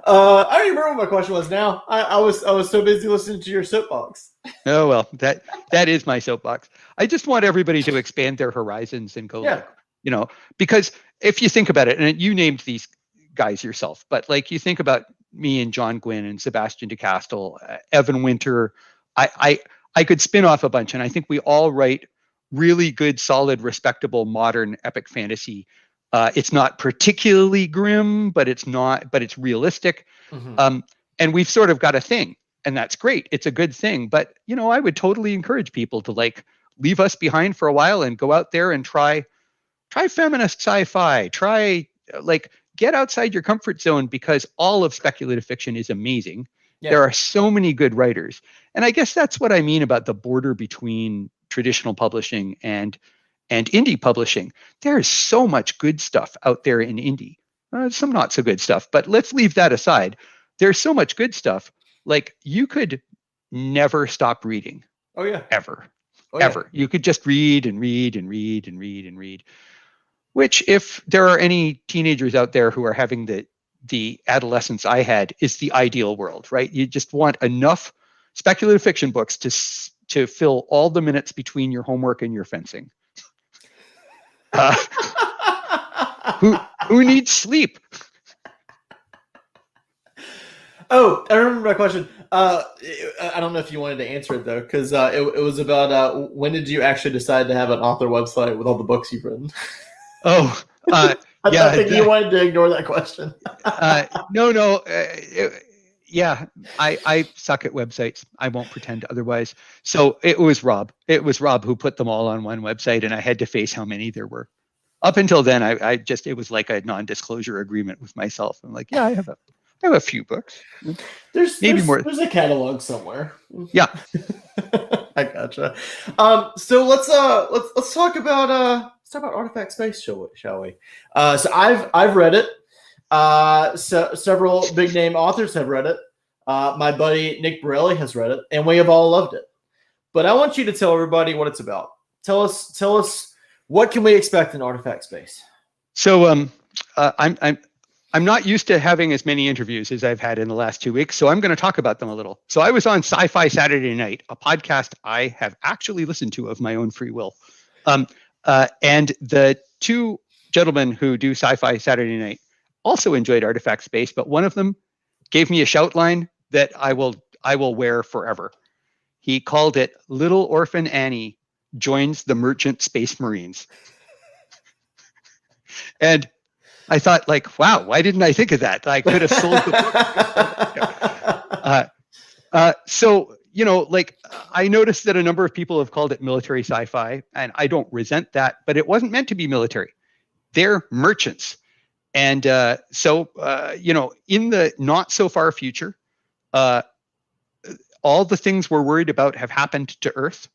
Uh, I don't even remember what my question was. Now I, I, was I was so busy listening to your soapbox. Oh well, that that is my soapbox. I just want everybody to expand their horizons and go, yeah. like, you know, because if you think about it, and you named these guys yourself, but like you think about me and John Gwynne and Sebastien de Castell, uh, Evan Winter, I, I I could spin off a bunch, and I think we all write really good, solid, respectable, modern epic fantasy uh, it's not particularly grim, but it's not, but it's realistic. Mm-hmm. Um, and we've sort of got a thing, and that's great. It's a good thing. But you know, I would totally encourage people to like leave us behind for a while and go out there and try, try feminist sci-fi. Try like get outside your comfort zone because all of speculative fiction is amazing. Yeah. There are so many good writers. And I guess that's what I mean about the border between traditional publishing and and indie publishing. There is so much good stuff out there in indie. Uh, some not so good stuff, but let's leave that aside. There's so much good stuff. Like you could never stop reading. Oh yeah. Ever. Oh, ever. Yeah. You could just read and read and read and read and read. Which, if there are any teenagers out there who are having the the adolescence I had, is the ideal world, right? You just want enough speculative fiction books to to fill all the minutes between your homework and your fencing. Uh, who who needs sleep? Oh, I remember my question. Uh, I don't know if you wanted to answer it though, because uh, it, it was about uh, when did you actually decide to have an author website with all the books you've written? Oh, uh, I, yeah, I think you wanted to ignore that question. uh, no, no, uh, it, yeah, I, I suck at websites. I won't pretend otherwise. So it was Rob. It was Rob who put them all on one website, and I had to face how many there were. Up until then, I, I just it was like a non-disclosure agreement with myself. I'm like, yeah, I have a, I have a few books. There's maybe there's, more. There's a catalog somewhere. Yeah, I gotcha. Um, so let's uh let's let's talk about uh let's talk about Artifact Space, shall we? Shall we? Uh, so I've I've read it. Uh, so several big name authors have read it. Uh, my buddy Nick Borelli has read it, and we have all loved it. But I want you to tell everybody what it's about. Tell us, tell us, what can we expect in Artifact Space? So, um, uh, I'm I'm I'm not used to having as many interviews as I've had in the last two weeks, so I'm going to talk about them a little. So, I was on Sci-Fi Saturday Night, a podcast I have actually listened to of my own free will, um, uh, and the two gentlemen who do Sci-Fi Saturday Night also enjoyed Artifact Space, but one of them gave me a shout line that I will I will wear forever. He called it Little Orphan Annie joins the Merchant Space Marines. and I thought, like, wow, why didn't I think of that? I could have sold the book. uh, uh, so, you know, like, I noticed that a number of people have called it military sci fi, and I don't resent that, but it wasn't meant to be military. They're merchants. And uh, so, uh, you know, in the not so far future, uh, all the things we're worried about have happened to Earth.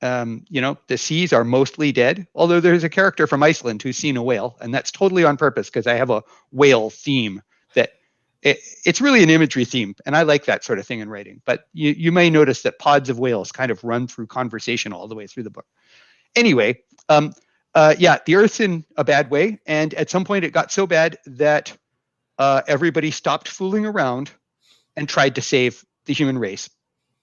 Um, you know, the seas are mostly dead, although there's a character from Iceland who's seen a whale, and that's totally on purpose because I have a whale theme that it, it's really an imagery theme, and I like that sort of thing in writing. But you, you may notice that pods of whales kind of run through conversation all the way through the book. Anyway, um, uh, yeah, the Earth's in a bad way, and at some point it got so bad that uh, everybody stopped fooling around and tried to save the human race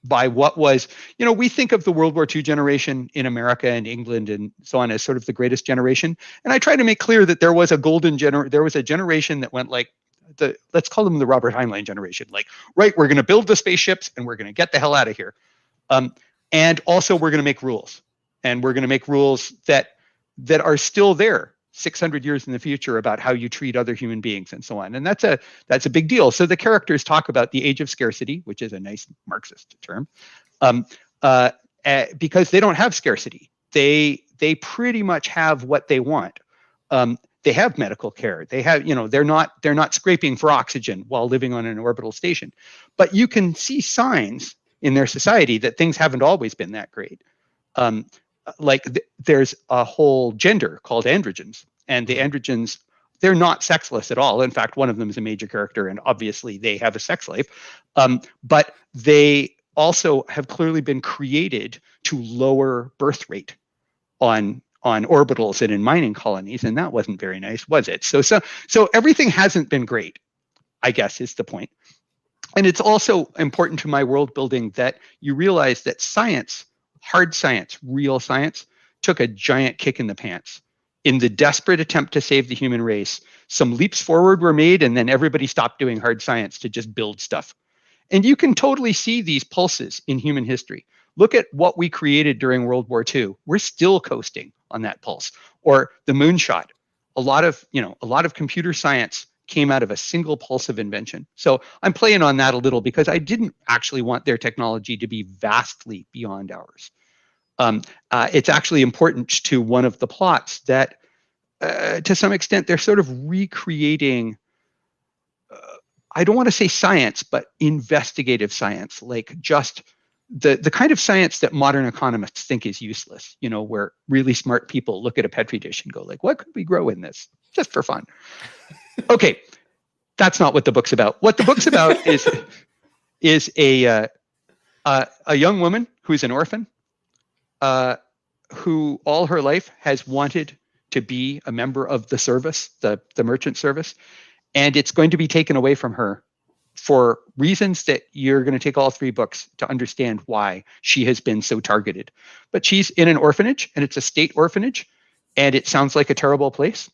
by what was, you know, we think of the World War II generation in America and England and so on as sort of the greatest generation. And I try to make clear that there was a golden gener there was a generation that went like the let's call them the Robert Heinlein generation. Like, right, we're going to build the spaceships and we're going to get the hell out of here. Um, and also we're going to make rules, and we're going to make rules that that are still there 600 years in the future about how you treat other human beings and so on. And that's a that's a big deal. So the characters talk about the age of scarcity which is a nice marxist term um, uh, uh, because they don't have scarcity. They they pretty much have what they want. Um, they have medical care. They have you know they're not they're not scraping for oxygen while living on an orbital station. But you can see signs in their society that things haven't always been that great. Um, like th- there's a whole gender called androgens and the androgens they're not sexless at all. In fact one of them is a major character and obviously they have a sex life. Um, but they also have clearly been created to lower birth rate on on orbitals and in mining colonies and that wasn't very nice was it? So so so everything hasn't been great i guess is the point. And it's also important to my world building that you realize that science hard science, real science, took a giant kick in the pants. In the desperate attempt to save the human race, some leaps forward were made, and then everybody stopped doing hard science to just build stuff. And you can totally see these pulses in human history. Look at what we created during World War II. We're still coasting on that pulse. Or the moonshot. A lot of, you know, a lot of computer science came out of a single pulse of invention. So I'm playing on that a little because I didn't actually want their technology to be vastly beyond ours. Um, uh, it's actually important to one of the plots that, uh, to some extent, they're sort of recreating. Uh, I don't want to say science, but investigative science, like just the the kind of science that modern economists think is useless. You know, where really smart people look at a petri dish and go, like, "What could we grow in this?" Just for fun okay, that's not what the book's about. What the book's about is is a uh, uh, a young woman who's an orphan, uh, who all her life has wanted to be a member of the service, the the merchant service, and it's going to be taken away from her for reasons that you're going to take all three books to understand why she has been so targeted. But she's in an orphanage, and it's a state orphanage, and it sounds like a terrible place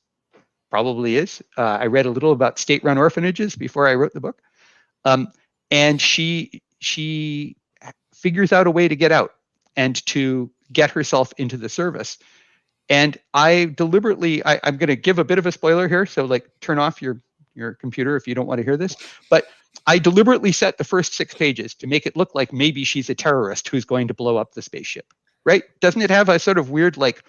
probably is. Uh, I read a little about state-run orphanages before I wrote the book, um, and she she figures out a way to get out and to get herself into the service. And I deliberately, I, I'm going to give a bit of a spoiler here, so like turn off your your computer if you don't want to hear this. But I deliberately set the first six pages to make it look like maybe she's a terrorist who's going to blow up the spaceship. Right? Doesn't it have a sort of weird like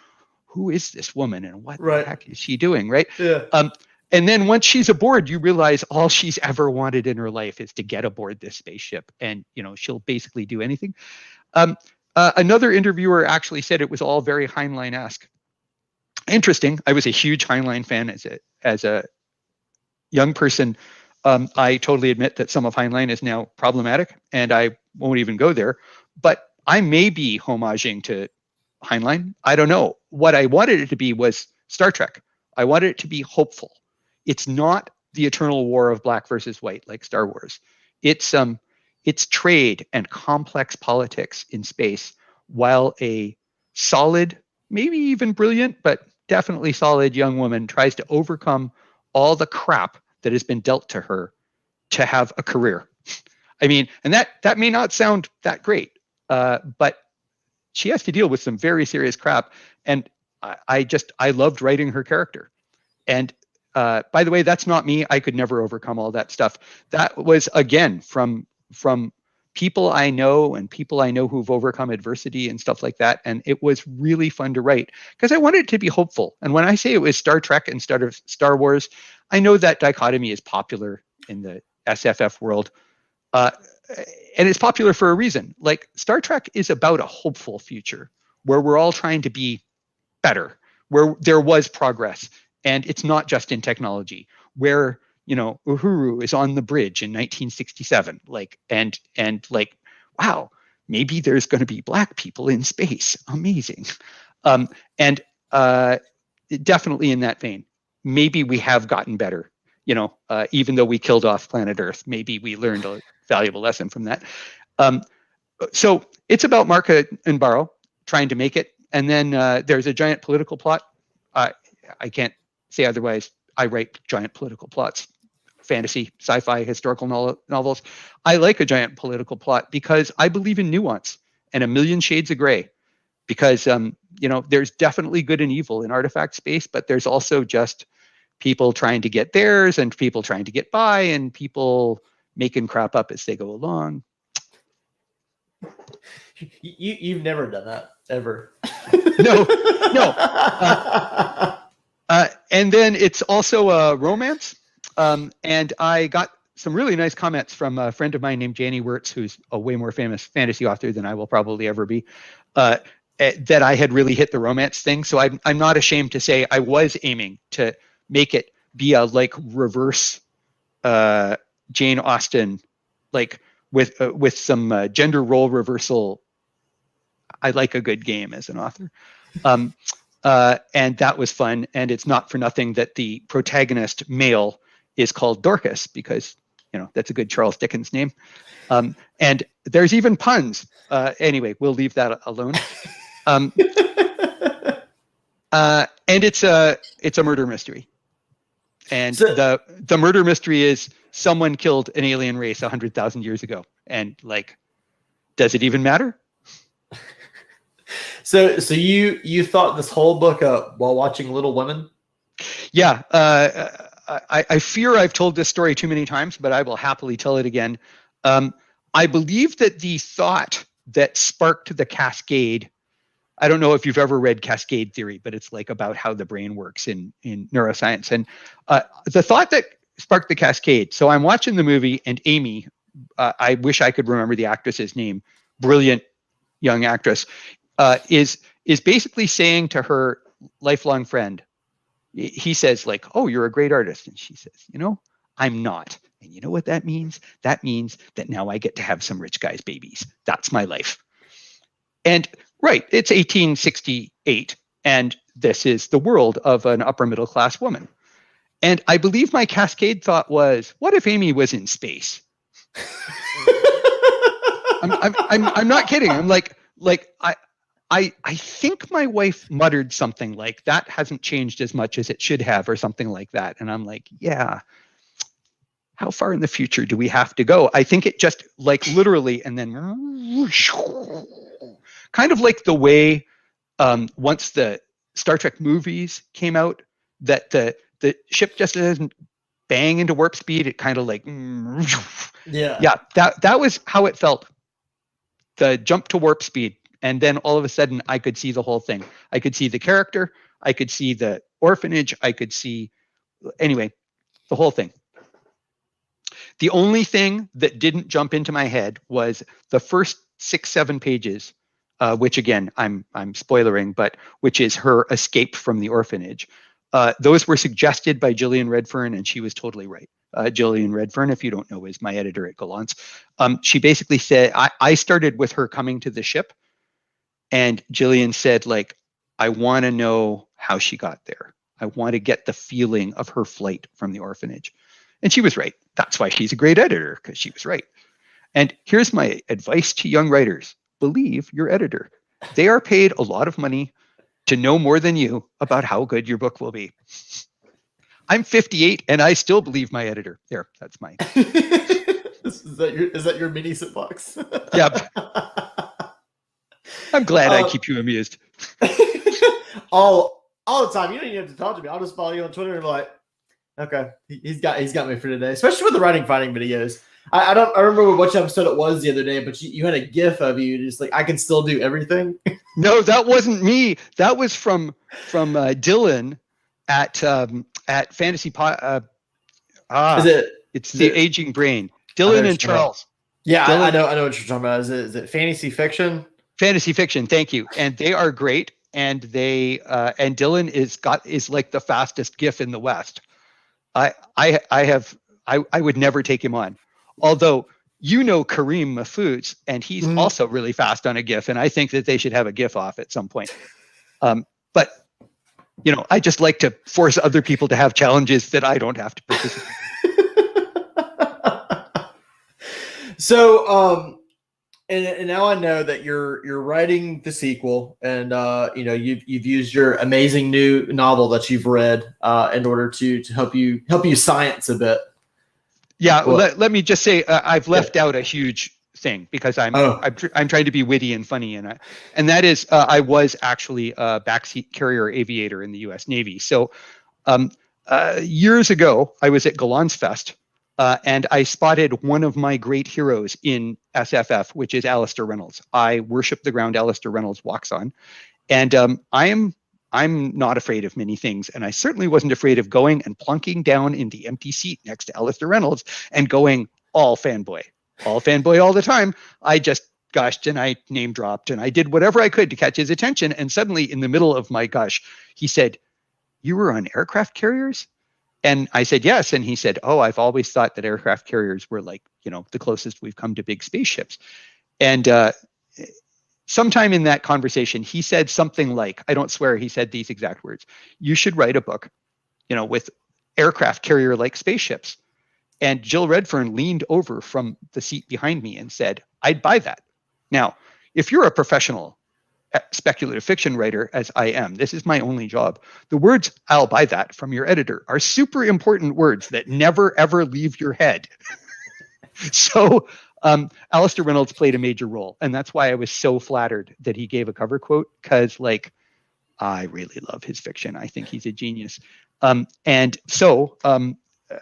who is this woman and what right. the heck is she doing? Right. Yeah. Um, and then once she's aboard, you realize all she's ever wanted in her life is to get aboard this spaceship, and you know she'll basically do anything. Um, uh, another interviewer actually said it was all very Heinlein-esque. Interesting. I was a huge Heinlein fan as a as a young person. Um, I totally admit that some of Heinlein is now problematic, and I won't even go there. But I may be homaging to Heinlein. I don't know. What I wanted it to be was Star Trek. I wanted it to be hopeful. It's not the eternal war of black versus white like Star Wars. It's um it's trade and complex politics in space while a solid, maybe even brilliant, but definitely solid young woman tries to overcome all the crap that has been dealt to her to have a career. I mean, and that that may not sound that great, uh, but she has to deal with some very serious crap. And I, I just I loved writing her character. And uh, by the way, that's not me. I could never overcome all that stuff. That was again from from people I know and people I know who've overcome adversity and stuff like that. And it was really fun to write because I wanted to be hopeful. And when I say it was Star Trek instead of Star Wars, I know that dichotomy is popular in the SFF world. Uh, and it's popular for a reason. Like Star Trek is about a hopeful future where we're all trying to be better, where there was progress, and it's not just in technology. Where you know Uhura is on the bridge in 1967, like and and like wow, maybe there's going to be black people in space. Amazing, um, and uh, definitely in that vein. Maybe we have gotten better you know, uh, even though we killed off planet Earth, maybe we learned a valuable lesson from that. Um, so it's about Marka and Barrow trying to make it, and then uh, there's a giant political plot. Uh, I can't say otherwise. I write giant political plots, fantasy, sci-fi, historical no- novels. I like a giant political plot because I believe in nuance and a million shades of gray. Because um, you know, there's definitely good and evil in artifact space, but there's also just people trying to get theirs and people trying to get by and people making crap up as they go along. You you've never done that ever. No, no. Uh, uh, and then it's also a romance. Um, and I got some really nice comments from a friend of mine named Janny Wurts, who's a way more famous fantasy author than I will probably ever be, uh, eh, that I had really hit the romance thing. So I'm, I'm not ashamed to say I was aiming to make it be a like reverse uh, Jane Austen, like with uh, with some uh, gender role reversal. I like a good game as an author. Um, uh, and that was fun. And it's not for nothing that the protagonist male is called Dorcas because you know that's a good Charles Dickens name. Um, and there's even puns. Uh, anyway, we'll leave that alone. Um, uh, and it's a it's a murder mystery. And So- the the murder mystery is someone killed an alien race hundred thousand years ago, and like, does it even matter? so so you you thought this whole book up while watching Little Women? Yeah, uh, I, I fear I've told this story too many times, but I will happily tell it again. Um, I believe that the thought that sparked the cascade. I don't know if you've ever read Cascade Theory, but it's like about how the brain works in in neuroscience. And uh, the thought that sparked the cascade. So I'm watching the movie, and Amy, uh, I wish I could remember the actress's name, brilliant young actress, uh, is is basically saying to her lifelong friend, he says like oh you're a great artist and she says you know i'm not and you know what that means that means that now i get to have some rich guy's babies that's my life and right. It's 1868 and this is the world of an upper middle class woman. And i believe my cascade thought was what if amy was in space? I'm, I'm, I'm, I'm not kidding. I'm like like i I, I think my wife muttered something like that hasn't changed as much as it should have or something like that. And i'm like yeah. How far in the future do we have to go? I think it just like literally and then kind of like the way um, once the star trek movies came out that the the ship just doesn't bang into warp speed. It kind of like Yeah. yeah that that was how it felt. The jump to warp speed. And then all of a sudden i could see the whole thing. I could see the character. I could see the orphanage. I could see anyway the whole thing. The only thing that didn't jump into my head was the first six seven pages uh, which again i'm i'm spoilering but which is her escape from the orphanage uh, those were suggested by Gillian Redfern, and she was totally right. Uh, Gillian Redfern, if you don't know, is my editor at Gollancz. Um, she basically said, I, I started with her coming to the ship, and Gillian said, like, I want to know how she got there. I want to get the feeling of her flight from the orphanage. And she was right. That's why she's a great editor, because she was right. And here's my advice to young writers believe your editor. They are paid a lot of money to know more than you about how good your book will be. I'm 58 and I still believe my editor. There, that's my. is that your is that your mini soapbox? Yep. I'm glad I Uh, keep you amused. all all the time. You don't even have to talk to me. I'll just follow you on Twitter and be like, okay, he's got he's got me for today. Especially with the writing fighting videos. I, I don't I remember which episode it was the other day, but you, you had a gif of you just like I can still do everything. No, that wasn't me. That was from from uh, Dylan at um, at Fantasy Pot. Uh, ah, Is it it's the it- aging brain. Dylan and you're talking about. Charles. Yeah, I, I know I know what you're talking about. Is it is it fantasy fiction? fantasy fiction thank you and they are great and they uh, and dylan is got is like the fastest gif in the west i i i have i i would never take him on although you know kareem mahfouz and he's Mhm. also really fast on a gif and i think that they should have a gif off at some point um but you know i just like to force other people to have challenges that i don't have to participate so um and, and now I know that you're you're writing the sequel, and uh, you know you've you've used your amazing new novel that you've read uh, in order to to help you help you science a bit. Yeah, well, let, let me just say uh, I've left yeah. out a huge thing because I'm oh. I'm, tr- I'm trying to be witty and funny and I, and that is uh, I was actually a backseat carrier aviator in the U.S. Navy. So um, uh, years ago, I was at Gollancz Fest uh, and I spotted one of my great heroes in SFF, which is Alastair Reynolds. I worship the ground Alastair Reynolds walks on, and um, I am I'm not afraid of many things, and I certainly wasn't afraid of going and plunking down in the empty seat next to Alastair Reynolds and going all fanboy, all fanboy all the time. I just gushed and I name dropped and I did whatever I could to catch his attention. And suddenly, in the middle of my gush, he said, "You were on aircraft carriers." And I said yes, and he said, "Oh, I've always thought that aircraft carriers were like you know the closest we've come to big spaceships." And uh, sometime in that conversation, he said something like, I don't swear, he said these exact words You should write a book, you know, with aircraft carrier like spaceships. And Jill Redfern leaned over from the seat behind me and said, I'd buy that. Now, if you're a professional uh, speculative fiction writer, as I am, this is my only job. The words, I'll buy that from your editor, are super important words that never ever leave your head. so um, Alastair Reynolds played a major role, and that's why I was so flattered that he gave a cover quote because, like, I really love his fiction. I think he's a genius. Um, and so, um, uh,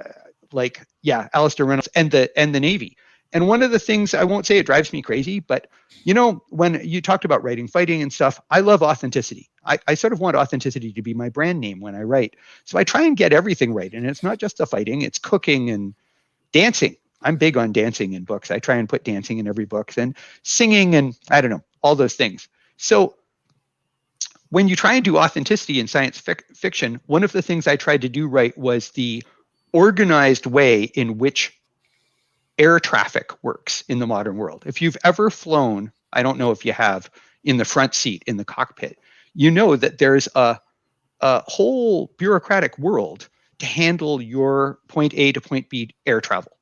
like, yeah, Alastair Reynolds and the and the Navy. And one of the things I won't say it drives me crazy, but you know, when you talked about writing fighting and stuff, I love authenticity. I, I sort of want authenticity to be my brand name when I write. So I try and get everything right. And it's not just the fighting, it's cooking and dancing. I'm big on dancing in books. I try and put dancing in every book and singing and I don't know, all those things. So when you try and do authenticity in science fic- fiction, one of the things I tried to do right was the organized way in which air traffic works in the modern world. If you've ever flown, I don't know if you have, in the front seat in the cockpit, you know that there's a, a whole bureaucratic world to handle your point A to point B air travel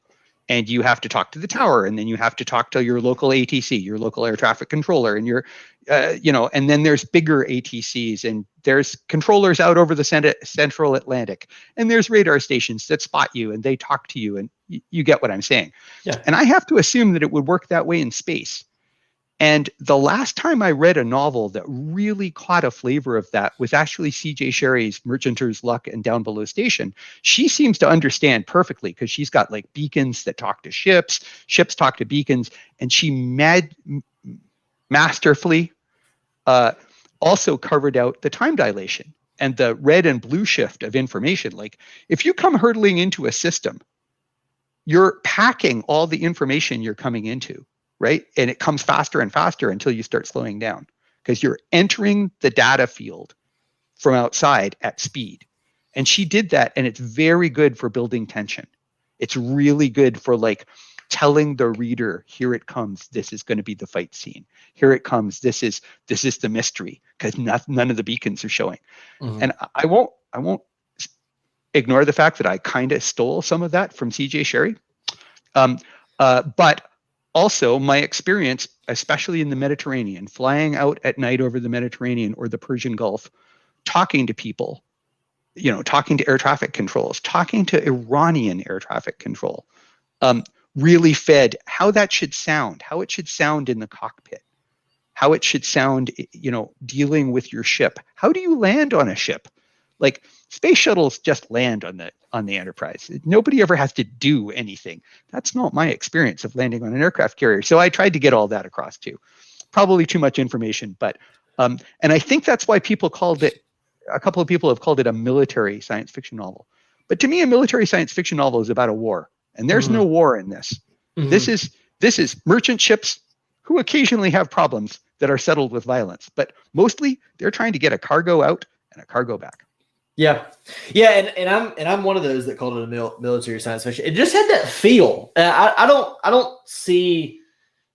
and you have to talk to the tower and then you have to talk to your local atc your local air traffic controller and your uh, you know and then there's bigger atcs and there's controllers out over the central atlantic and there's radar stations that spot you and they talk to you and y- you get what i'm saying yeah. and i have to assume that it would work that way in space and the last time I read a novel that really caught a flavor of that was actually C.J. Cherryh's Merchanters Luck and Downbelow Station. She seems to understand perfectly because she's got like beacons that talk to ships, ships talk to beacons, and she mad masterfully uh, also covered out the time dilation and the red and blue shift of information. Like if you come hurtling into a system, you're packing all the information you're coming into right? And it comes faster and faster until you start slowing down because you're entering the data field from outside at speed. And she did that, and it's very good for building tension. It's really good for like telling the reader, here it comes, this is going to be the fight scene. Here it comes, this is this is the mystery because none of the beacons are showing. Mm-hmm. And I won't I won't ignore the fact that I kind of stole some of that from CJ Cherryh. Um, uh, but also my experience especially in the mediterranean flying out at night over the mediterranean or the persian gulf talking to people you know talking to air traffic controls talking to iranian air traffic control um, really fed how that should sound how it should sound in the cockpit how it should sound you know dealing with your ship. How do you land on a ship like space shuttles just land on the on the enterprise. Nobody ever has to do anything. That's not my experience of landing on an aircraft carrier. So i tried to get all that across too. Probably too much information but um, and i think that's why people called it a couple of people have called it a military science fiction novel. But to me a military science fiction novel is about a war and there's mm-hmm. no war in this. Mm-hmm. this is this is merchant ships who occasionally have problems that are settled with violence but mostly they're trying to get a cargo out and a cargo back yeah, yeah, and, and I'm and I'm one of those that called it a mil- military science fiction. It just had that feel. I, I don't I don't see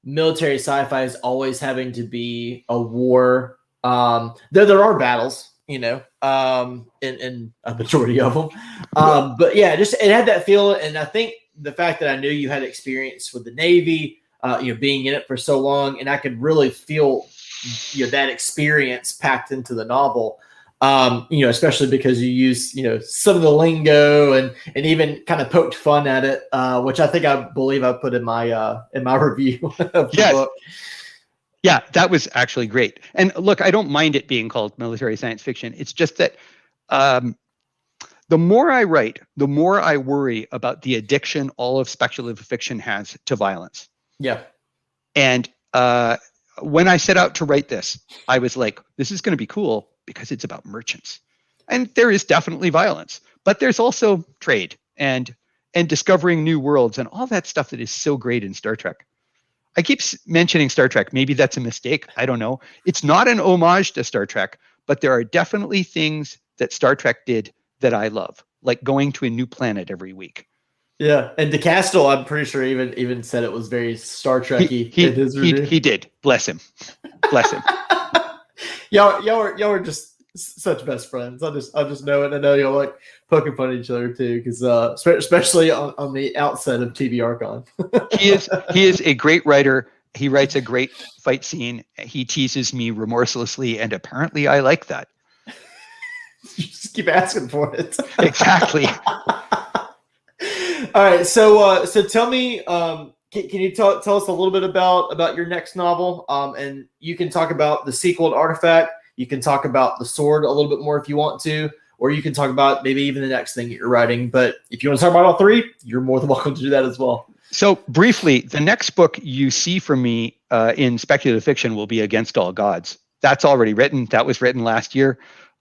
military sci-fi as always having to be a war. Um, though there are battles, you know, um, in, in a majority of them. Um, but yeah, just it had that feel, and I think the fact that I knew you had experience with the Navy, uh, you know, being in it for so long, and I could really feel you know that experience packed into the novel. Um, you know, especially because you use you know some of the lingo and and even kind of poked fun at it, uh, which I think I believe I put in my uh, in my review of the Yes. book. Yeah, that was actually great. And look, I don't mind it being called military science fiction. It's just that um, the more I write, the more I worry about the addiction all of speculative fiction has to violence. Yeah, And uh, when I set out to write this, I was like, this is going to be cool because it's about merchants. And there is definitely violence, but there's also trade and and discovering new worlds and all that stuff that is so great in Star Trek. I keep mentioning Star Trek. Maybe that's a mistake. I don't know. It's not an homage to Star Trek, but there are definitely things that Star Trek did that I love, like going to a new planet every week. yeah. And de Castell, I'm pretty sure even even said it was very Star He, Trekky he, his he, he did. Bless him. Bless him. y'all, y'all are y'all are just such best friends. I just I just know it. I know y'all like poking fun at each other too, because uh, especially on, on the outset of TV Archon. he is he is a great writer. He writes a great fight scene. He teases me remorselessly, and apparently I like that. You just keep asking for it. Exactly. All right, so uh, so tell me, um, can, can you tell tell us a little bit about about your next novel? Um, and you can talk about the sequel to Artifact. You can talk about the sword a little bit more if you want to, or you can talk about maybe even the next thing you're writing. But if you want to talk about all three, you're more than welcome to do that as well. So briefly, the next book you see from me uh, in speculative fiction will be Against All Gods. That's already written. That was written last year.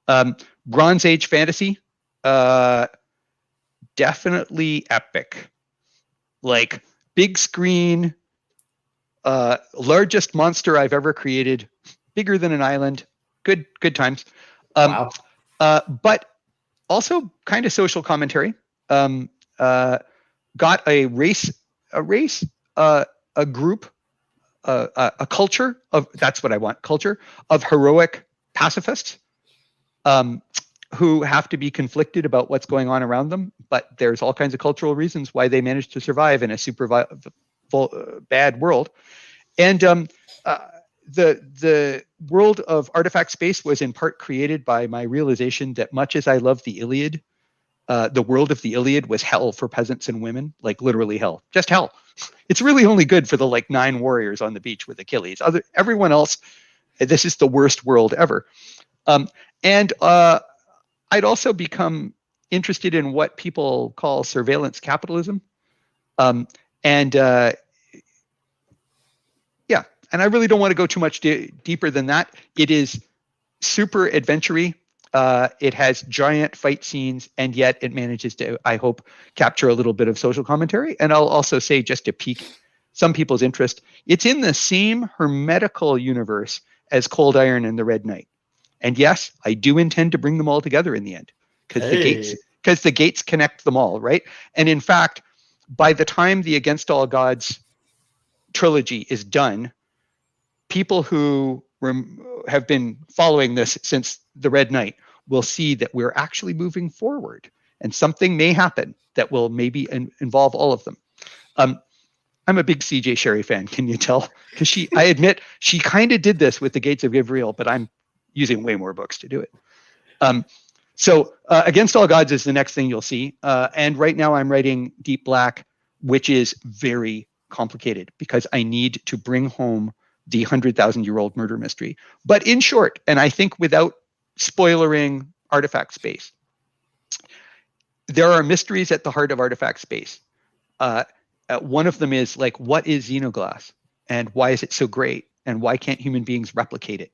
Um, Bronze Age fantasy, uh, definitely epic. Like big screen, uh, largest monster I've ever created, bigger than an island. Good, good times. Um, wow. uh, but also kind of social commentary. Um, uh, got a race, a race, uh, a group, uh, a, a culture of that's what I want culture of heroic pacifists um, who have to be conflicted about what's going on around them. But there's all kinds of cultural reasons why they manage to survive in a super uh, bad world. And um, uh, the the world of artifact space was in part created by my realization that much as I love the Iliad, uh, the world of the Iliad was hell for peasants and women, like literally hell, just hell. It's really only good for the like nine warriors on the beach with Achilles. Other everyone else, this is the worst world ever. Um, and uh, I'd also become interested in what people call surveillance capitalism, um, and uh, yeah, and I really don't want to go too much de- deeper than that. It is super adventure uh, it has giant fight scenes, and yet it manages to, I hope, capture a little bit of social commentary. And I'll also say, just to pique some people's interest, it's in the same hermetical universe as Cold Iron and the Red Knight. And yes, I do intend to bring them all together in the end because the gates because the gates connect them all, right? And in fact, by the time the Against All Gods trilogy is done, people who rem- have been following this since the Red Knight will see that we're actually moving forward, and something may happen that will maybe in- involve all of them. Um, I'm a big CJ Cherryh fan. Can you tell? Because she, I admit, she kind of did this with the Gates of Ivrel, but I'm using way more books to do it. Um, so, uh, Against All Gods is the next thing you'll see. Uh, and right now, I'm writing Deep Black, which is very complicated because I need to bring home the 100,000 year old murder mystery. But in short, and I think without spoilering artifact space, there are mysteries at the heart of artifact space. Uh, uh, one of them is like, what is xenoglass and why is it so great? And why can't human beings replicate it?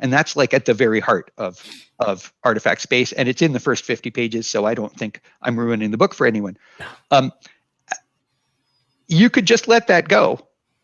And that's like at the very heart of of artifact space, and it's in the first 50 pages, so I don't think I'm ruining the book for anyone. Um, you could just let that go,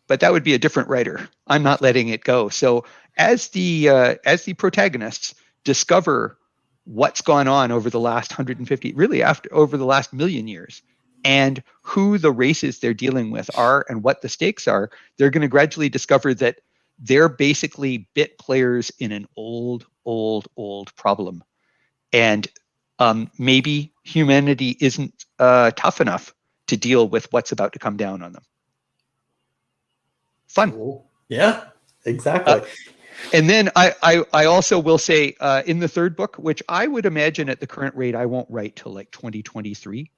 but that would be a different writer. I'm not letting it go. So as the uh, as the protagonists discover what's gone on over the last 150, really after over the last million years, and who the races they're dealing with are and what the stakes are, they're going to gradually discover that they're basically bit players in an old, old, old problem. And um, maybe humanity isn't uh, tough enough to deal with what's about to come down on them. Fun. Cool. Yeah, exactly. Uh, and then I, I, I also will say uh, in the third book, which I would imagine at the current rate I won't write till like 2023,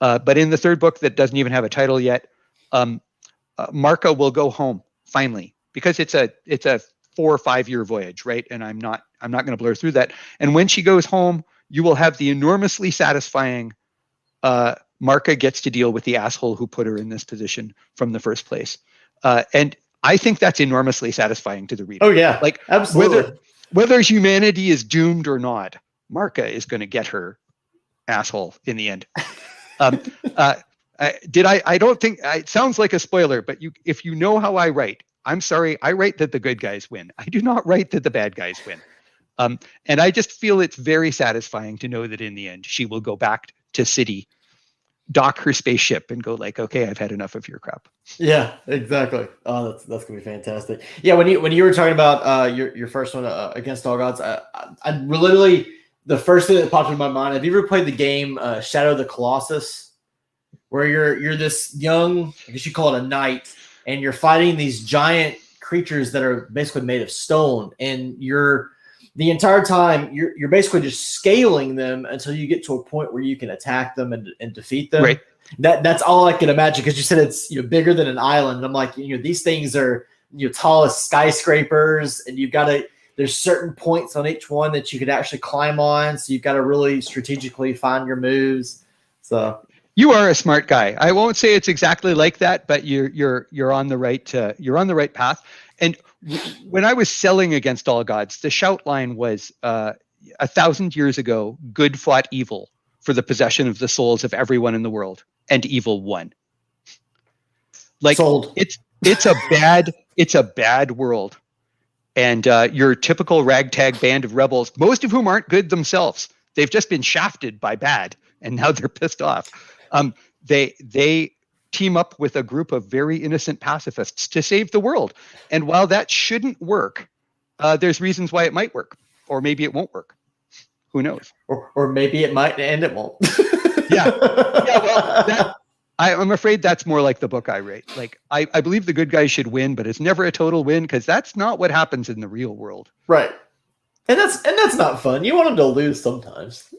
uh, but in the third book that doesn't even have a title yet, um, uh, Marca will go home finally because it's a it's a four or five year voyage, right? And I'm not I'm not going to blur through that. And when she goes home, you will have the enormously satisfying. Uh, Marca gets to deal with the asshole who put her in this position from the first place, uh, and I think that's enormously satisfying to the reader. Oh yeah, like absolutely. Whether whether humanity is doomed or not, Marca is going to get her asshole in the end. Um, uh, did I? I don't think it sounds like a spoiler, but you, if you know how I write, I'm sorry, I write that the good guys win. I do not write that the bad guys win. Um, and I just feel it's very satisfying to know that in the end she will go back to city dock her spaceship and go like, okay, I've had enough of your crap. Yeah, exactly. Oh, that's that's gonna be fantastic. Yeah, when you when you were talking about uh, your your first one uh, against all gods, I, I, I, literally the first thing that popped in my mind. Have you ever played the game uh, Shadow of the Colossus, where you're you're this young, I guess you call it a knight, and you're fighting these giant creatures that are basically made of stone, and you're the entire time you're you're basically just scaling them until you get to a point where you can attack them and, and defeat them. Right. That that's all I can imagine because you said it's you know bigger than an island. I'm like, you know, these things are you know tallest skyscrapers, and you've got to there's certain points on each one that you could actually climb on. So you've got to really strategically find your moves. So you are a smart guy. I won't say it's exactly like that, but you're you're you're on the right uh, you're on the right path. And when I was selling against all gods, the shout line was uh, a thousand years ago, good fought evil for the possession of the souls of everyone in the world, and evil won. Like Sold. it's it's a bad it's a bad world, and uh, your typical ragtag band of rebels, most of whom aren't good themselves, they've just been shafted by bad, and now they're pissed off. Um, they they team up with a group of very innocent pacifists to save the world. And while that shouldn't work, uh, there's reasons why it might work, or maybe it won't work. Who knows? Or, or maybe it might and it won't. yeah. Yeah. Well, that, I, am afraid that's more like the book I write. Like, I, I believe the good guys should win, but it's never a total win because that's not what happens in the real world. Right. And that's and that's not fun. You want them to lose sometimes.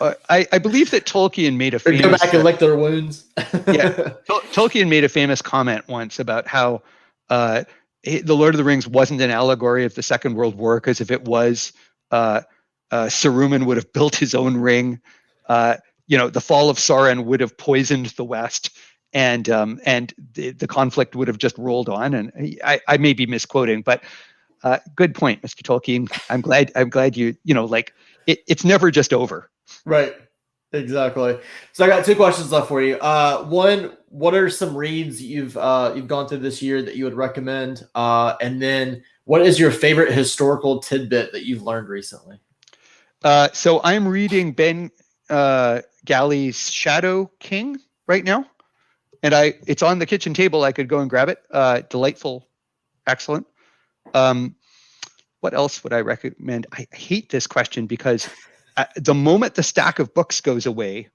Uh, I, I believe that Tolkien made a famous, go back and lick their wounds. yeah, Tolkien made a famous comment once about how uh, the Lord of the Rings wasn't an allegory of the Second World War because if it was, uh, uh, Saruman would have built his own ring. Uh, you know, the fall of Sauron would have poisoned the West, and um, and the, the conflict would have just rolled on. And I, I may be misquoting, but uh, good point, Mr. Tolkien. I'm glad. I'm glad you. You know, like it, it's never just over. Right. Exactly. So I got two questions left for you. Uh, one, what are some reads you've uh, you've gone through this year that you would recommend? Uh, and then, what is your favorite historical tidbit that you've learned recently? Uh, so I'm reading Ben uh, Galley's Shadow King right now, and I it's on the kitchen table. I could go and grab it. Uh, delightful, excellent. Um, what else would I recommend? I hate this question because uh, the moment the stack of books goes away,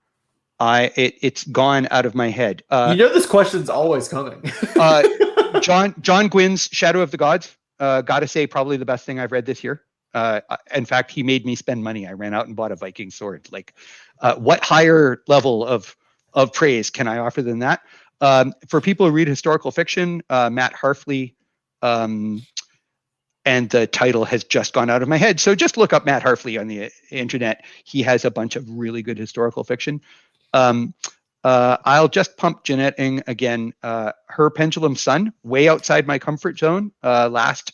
I it, it's gone out of my head. Uh, you know this question's always coming. uh, John John Gwynne's Shadow of the Gods. Uh, gotta say, probably the best thing I've read this year. Uh, in fact, he made me spend money. I ran out and bought a Viking sword. Like, uh, what higher level of of praise can I offer than that? Um, for people who read historical fiction, uh, Matt Harffy um, and the title has just gone out of my head. So just look up Matt Harffy on the internet. He has a bunch of really good historical fiction. Um, uh, I'll just pump Jeanette Ng again. Uh, her Pendulum Sun, way outside my comfort zone. Uh, last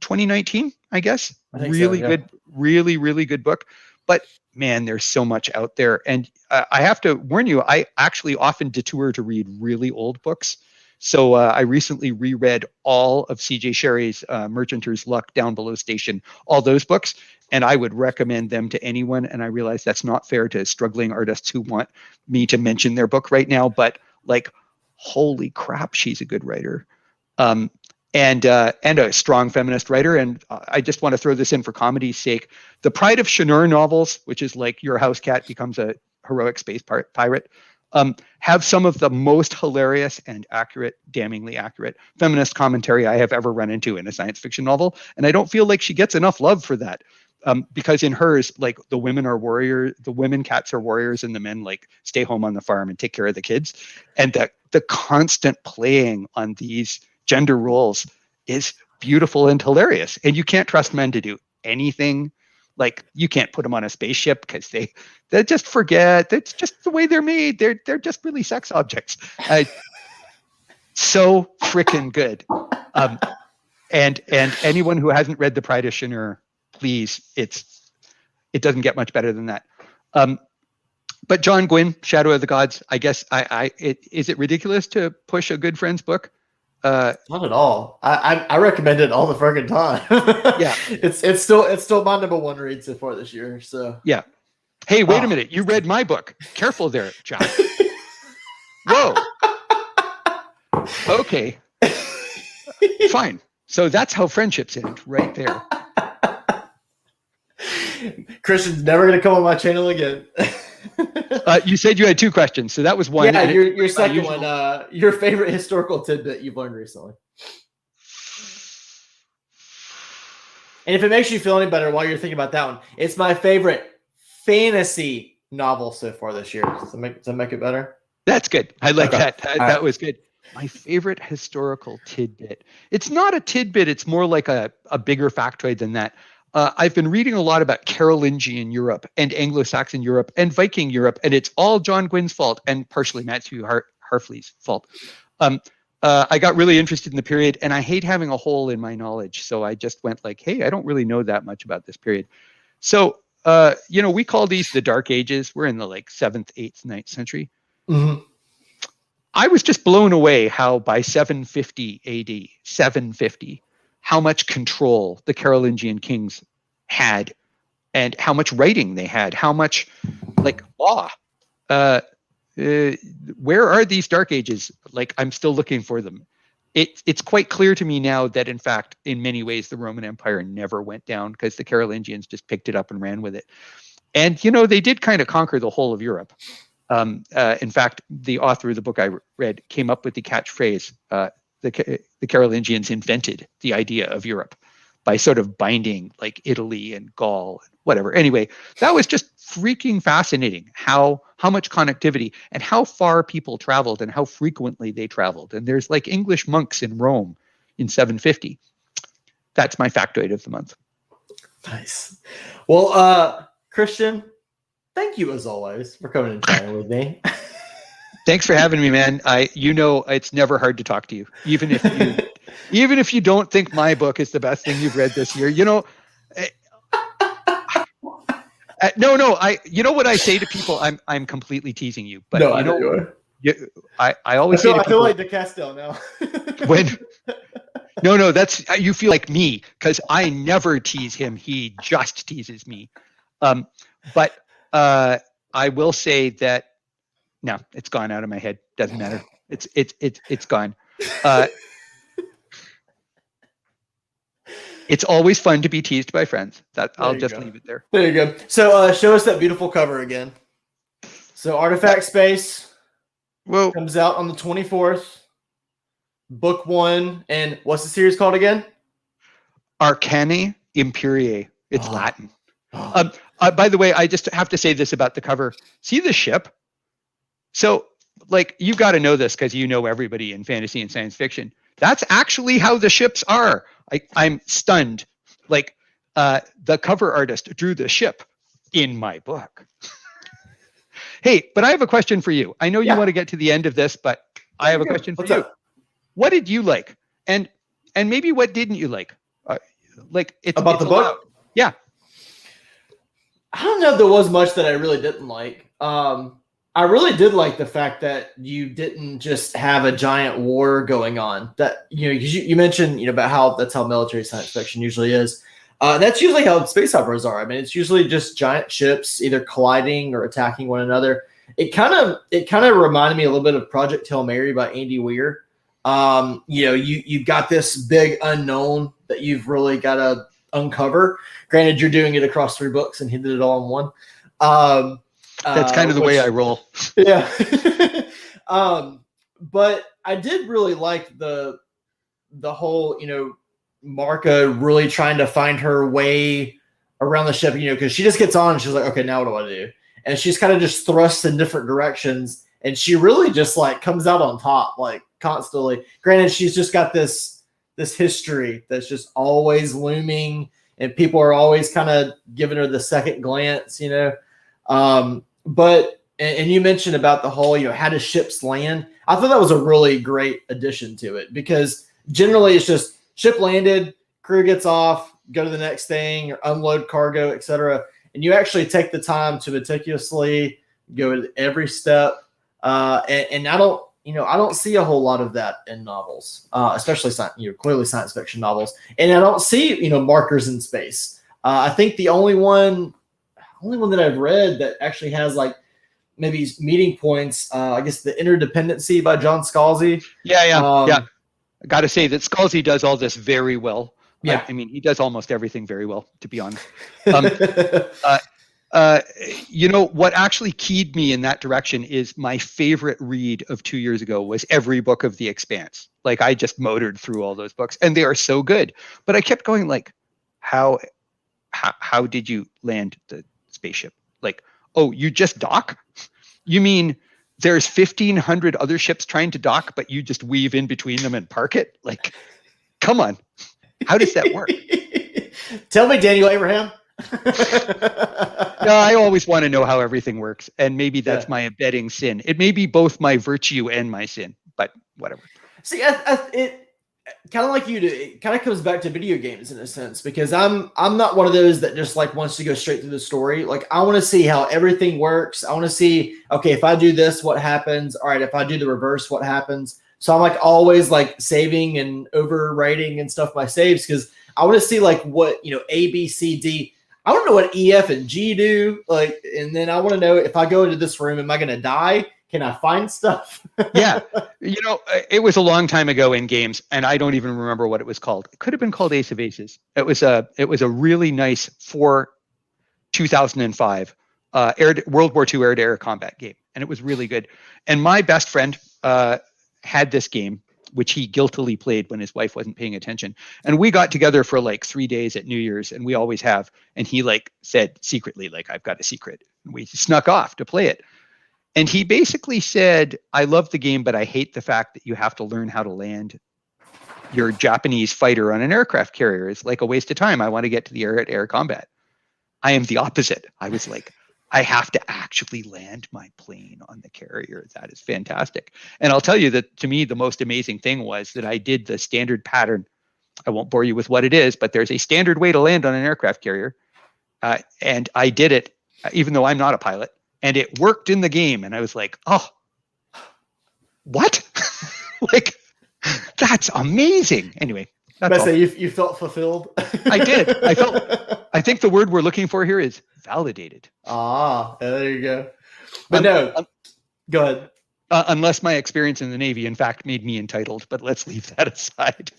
2019, I guess. I really so, yeah. good, really really good book. But man, there's so much out there, and I have to warn you. I actually often detour to read really old books so uh, I recently reread all of C.J. Cherryh's uh, Merchanters Luck, Downbelow Station, all those books, and I would recommend them to anyone. And I realize that's not fair to struggling artists who want me to mention their book right now, but like, holy crap, she's a good writer. Um, and uh, and a strong feminist writer. And I just want to throw this in for comedy's sake. The Pride of Chanur novels, which is like your house cat becomes a heroic space pirate, um, have some of the most hilarious and accurate, damningly accurate feminist commentary I have ever run into in a science fiction novel. And I don't feel like she gets enough love for that. Um, because in hers, like the women are warriors, the women cats are warriors, and the men like stay home on the farm and take care of the kids. And the the constant playing on these gender roles is beautiful and hilarious. And you can't trust men to do anything like you can't put them on a spaceship because they they just forget. That's just the way they're made. They're they're just really sex objects. Uh, so freaking good. Um, and and anyone who hasn't read the Chanur, please it's it doesn't get much better than that. Um, but john Gwynne, shadow of the gods i guess i i it, is it ridiculous to push a good friend's book uh, Not at all. I, I, I recommend it all the freaking time. yeah, it's it's still it's still my number one read so far this year. So yeah. Hey, wait a minute! You read my book. Careful there, John. Whoa. Okay. Fine. So that's how friendships end, right there. Christian's never going to come on my channel again uh, you said you had two questions, so that was one. Yeah, your, your second usual... one. Uh, your favorite historical tidbit you've learned recently. And if it makes you feel any better while you're thinking about that one, it's my favorite fantasy novel so far this year. Does that make, does that make it better? That's good. I like okay. that. That, that was good. My favorite historical tidbit. It's not a tidbit, it's more like a, a bigger factoid than that uh, I've been reading a lot about Carolingian Europe and Anglo-Saxon Europe and Viking Europe, and it's all John Gwynne's fault and partially Matthew Har- Harffy's fault. Um, uh, I got really interested in the period, and I hate having a hole in my knowledge, so I just went like, "Hey, I don't really know that much about this period." So, uh, you know, we call these the Dark Ages. We're in the like seventh, eighth, ninth century. Mm-hmm. I was just blown away how by 750 AD, 750 how much control the Carolingian kings had and how much writing they had, how much like law. Uh, uh, where are these dark ages? Like I'm still looking for them. It, it's quite clear to me now that in fact, in many ways, the Roman Empire never went down because the Carolingians just picked it up and ran with it. And you know, they did kind of conquer the whole of Europe. Um, uh, in fact, the author of the book I read came up with the catchphrase uh, the, the Carolingians invented the idea of Europe by sort of binding like Italy and Gaul and whatever. Anyway, that was just freaking fascinating how how much connectivity and how far people traveled and how frequently they traveled. And there's like English monks in Rome in 750. That's my factoid of the month. Nice. Well, uh Christian, thank you as always for coming and chatting with me. Thanks for having me, man. I you know it's never hard to talk to you, even if you even if you don't think my book is the best thing you've read this year. You know, uh, no, no. I you know what I say to people. I'm I'm completely teasing you, but no, you know, know you, I I always I feel, I feel like de Castell now. when no, no, that's you feel like me because I never tease him. He just teases me. Um, but uh, I will say that no, it's gone out of my head. Doesn't matter. It's it's it's it's gone. Uh, it's always fun to be teased by friends. That there I'll just go. leave it there. There you go. So uh, show us that beautiful cover again. So Artifact Space well comes out on the 24th. Book one, and what's the series called again? Arcana Imperii. It's oh. Latin. Oh. Um, uh, by the way, I just have to say this about the cover. See the ship? So, like, you've got to know this because you know everybody in fantasy and science fiction. That's actually how the ships are. I, I'm stunned. Like, uh, the cover artist drew the ship in my book. hey, but I have a question for you. I know you want to get to the end of this, but I have a question for What's you. Up? What did you like? And and maybe what didn't you like? Uh, like it's about it's the book. Yeah. I don't know if there was much that I really didn't like. Um, I really did like the fact that you didn't just have a giant war going on. That you know, you, you mentioned you know about how that's how military science fiction usually is. Uh, that's usually how space operas are. I mean, it's usually just giant ships either colliding or attacking one another. It kind of it kind of reminded me a little bit of Project Hail Mary by Andy Weir. Um, you know, you you've got this big unknown that you've really got to uncover. Granted, you're doing it across three books and he did it all in one. Um, That's kind of the uh, way I roll. yeah. um, but I did really like the the whole, you know, Marca really trying to find her way around the ship, you know, because she just gets on and she's like, okay, now what do I do? And she's kind of just thrust in different directions, and she really just like comes out on top, like constantly. Granted, she's just got this this history that's just always looming, and people are always kind of giving her the second glance, you know. Um, but and, and you mentioned about the whole, you know, how do ships land? I thought that was a really great addition to it because generally it's just ship landed, crew gets off, go to the next thing, or unload cargo, etc. And you actually take the time to meticulously go to every step. Uh, and, and I don't, you know, I don't see a whole lot of that in novels, uh, especially science, you know, clearly science fiction novels. And I don't see, you know, markers in space. Uh, I think the only one, only one that I've read that actually has like maybe meeting points. Uh, I guess the interdependency by John Scalzi. Yeah, yeah, Um, yeah. I got to say that Scalzi does all this very well. I- Yeah. I, mean, he does almost everything very well, to be honest. Um, Uh, you know what actually keyed me in that direction is my favorite read of two years ago was every book of The Expanse. Like I just motored through all those books, and they are so good. But I kept going like, how, how, how did you land the spaceship? Like, oh, you just dock? You mean there's 1500 other ships trying to dock, but you just weave in between them and park it? Like, come on, how does that work? Tell me, Daniel Abraham. no, I always want to know how everything works, and maybe that's Yeah. my abetting sin. It may be both my virtue and my sin, but whatever. See, I, I, it kind of like you do. It kind of comes back to video games in a sense because I'm I'm not one of those that just like wants to go straight through the story. Like I want to see how everything works. I want to see okay if I do this, what happens. All right, if I do the reverse, what happens. So I'm like always like saving and overwriting and stuff my saves because I want to see like what you know A B C D. I want to know what E F and G do. Like, and then I want to know if I go into this room, am I going to die? Can I find stuff? Yeah, you know, uh, it was a long time ago in games, and I don't even remember what it was called. It could have been called Ace of Aces. It was a it was a really nice for 2005 uh, air World War II air to air combat game, and it was really good. And my best friend uh, had this game, which he guiltily played when his wife wasn't paying attention. And we got together for like three days at New Year's, and we always have. And he like said secretly, like, "I've got a secret." And we snuck off to play it. And he basically said, I love the game, but I hate the fact that you have to learn how to land your Japanese fighter on an aircraft carrier. It's like a waste of time. I want to get to the air at air combat. I am the opposite. I was like, I have to actually land my plane on the carrier. That is fantastic. And I'll tell you that to me, the most amazing thing was that I did the standard pattern. I won't bore you with what it is, but there's a standard way to land on an aircraft carrier. Uh, and I did it, even though I'm not a pilot and it worked in the game and i was like oh what like that's amazing anyway that's say you, you felt fulfilled. I did. I felt- i think the word we're looking for here is validated ah, there you go. But Um, no, um, go ahead. uh, unless my experience in the navy in fact made me entitled but let's leave that aside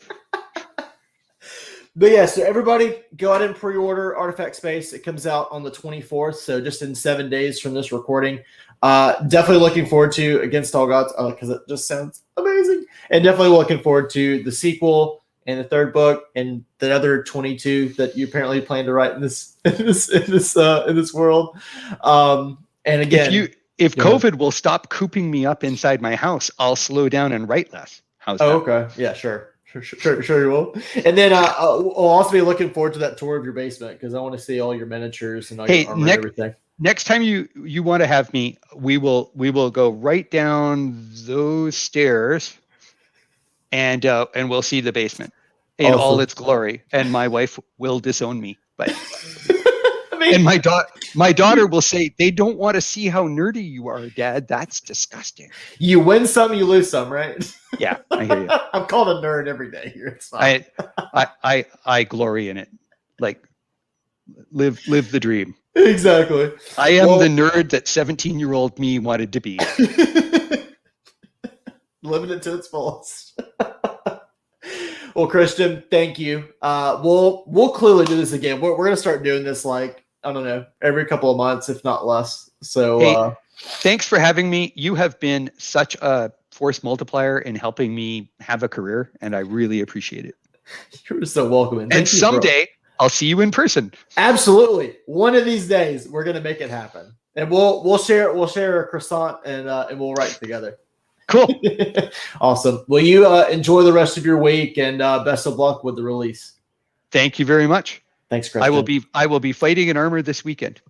But yeah, so everybody go out and pre-order Artifact Space. It comes out on the 24th, so just in seven days from this recording. Uh, definitely looking forward to Against All Gods because it just sounds amazing, and definitely looking forward to the sequel and the third book and the other 22 that you apparently plan to write in this in this in this uh, in this world. Um, and again, if you if ahead. covid will stop cooping me up inside my house i'll slow down and write less how's Oh, that okay. Yeah, sure. Sure, sure, sure, you will. And then uh, I'll I'll also be looking forward to that tour of your basement because I want to see all your miniatures and all Hey, your armor Nick- and everything. next time you you want to have me we will we will go right down those stairs and uh and we'll see the basement in all its glory and my wife will disown me but and my daughter my daughter will say they don't want to see how nerdy you are dad that's disgusting you win some, you lose some, right? yeah i hear you I'm called a nerd every day here. It's fine. I, I i i glory in it like live live the dream exactly. i am Well- the nerd that 17 year old me wanted to be Living it to its fullest. well, Christian, thank you. Uh, we'll we'll clearly do this again. We're, we're gonna start doing this like I don't know every couple of months, if not less. So Hey, uh, Thanks for having me. You have been such a force multiplier in helping me have a career, and I really appreciate it. you're so welcome. And for- someday I'll see you in person. absolutely, one of these days we're gonna make it happen, and we'll we'll share we'll share a croissant and uh, and we'll write together. Cool. awesome. Well, you uh, enjoy the rest of your week, and uh, best of luck with the release. Thank you very much. Thanks, Chris. I will be I will be fighting in armor this weekend.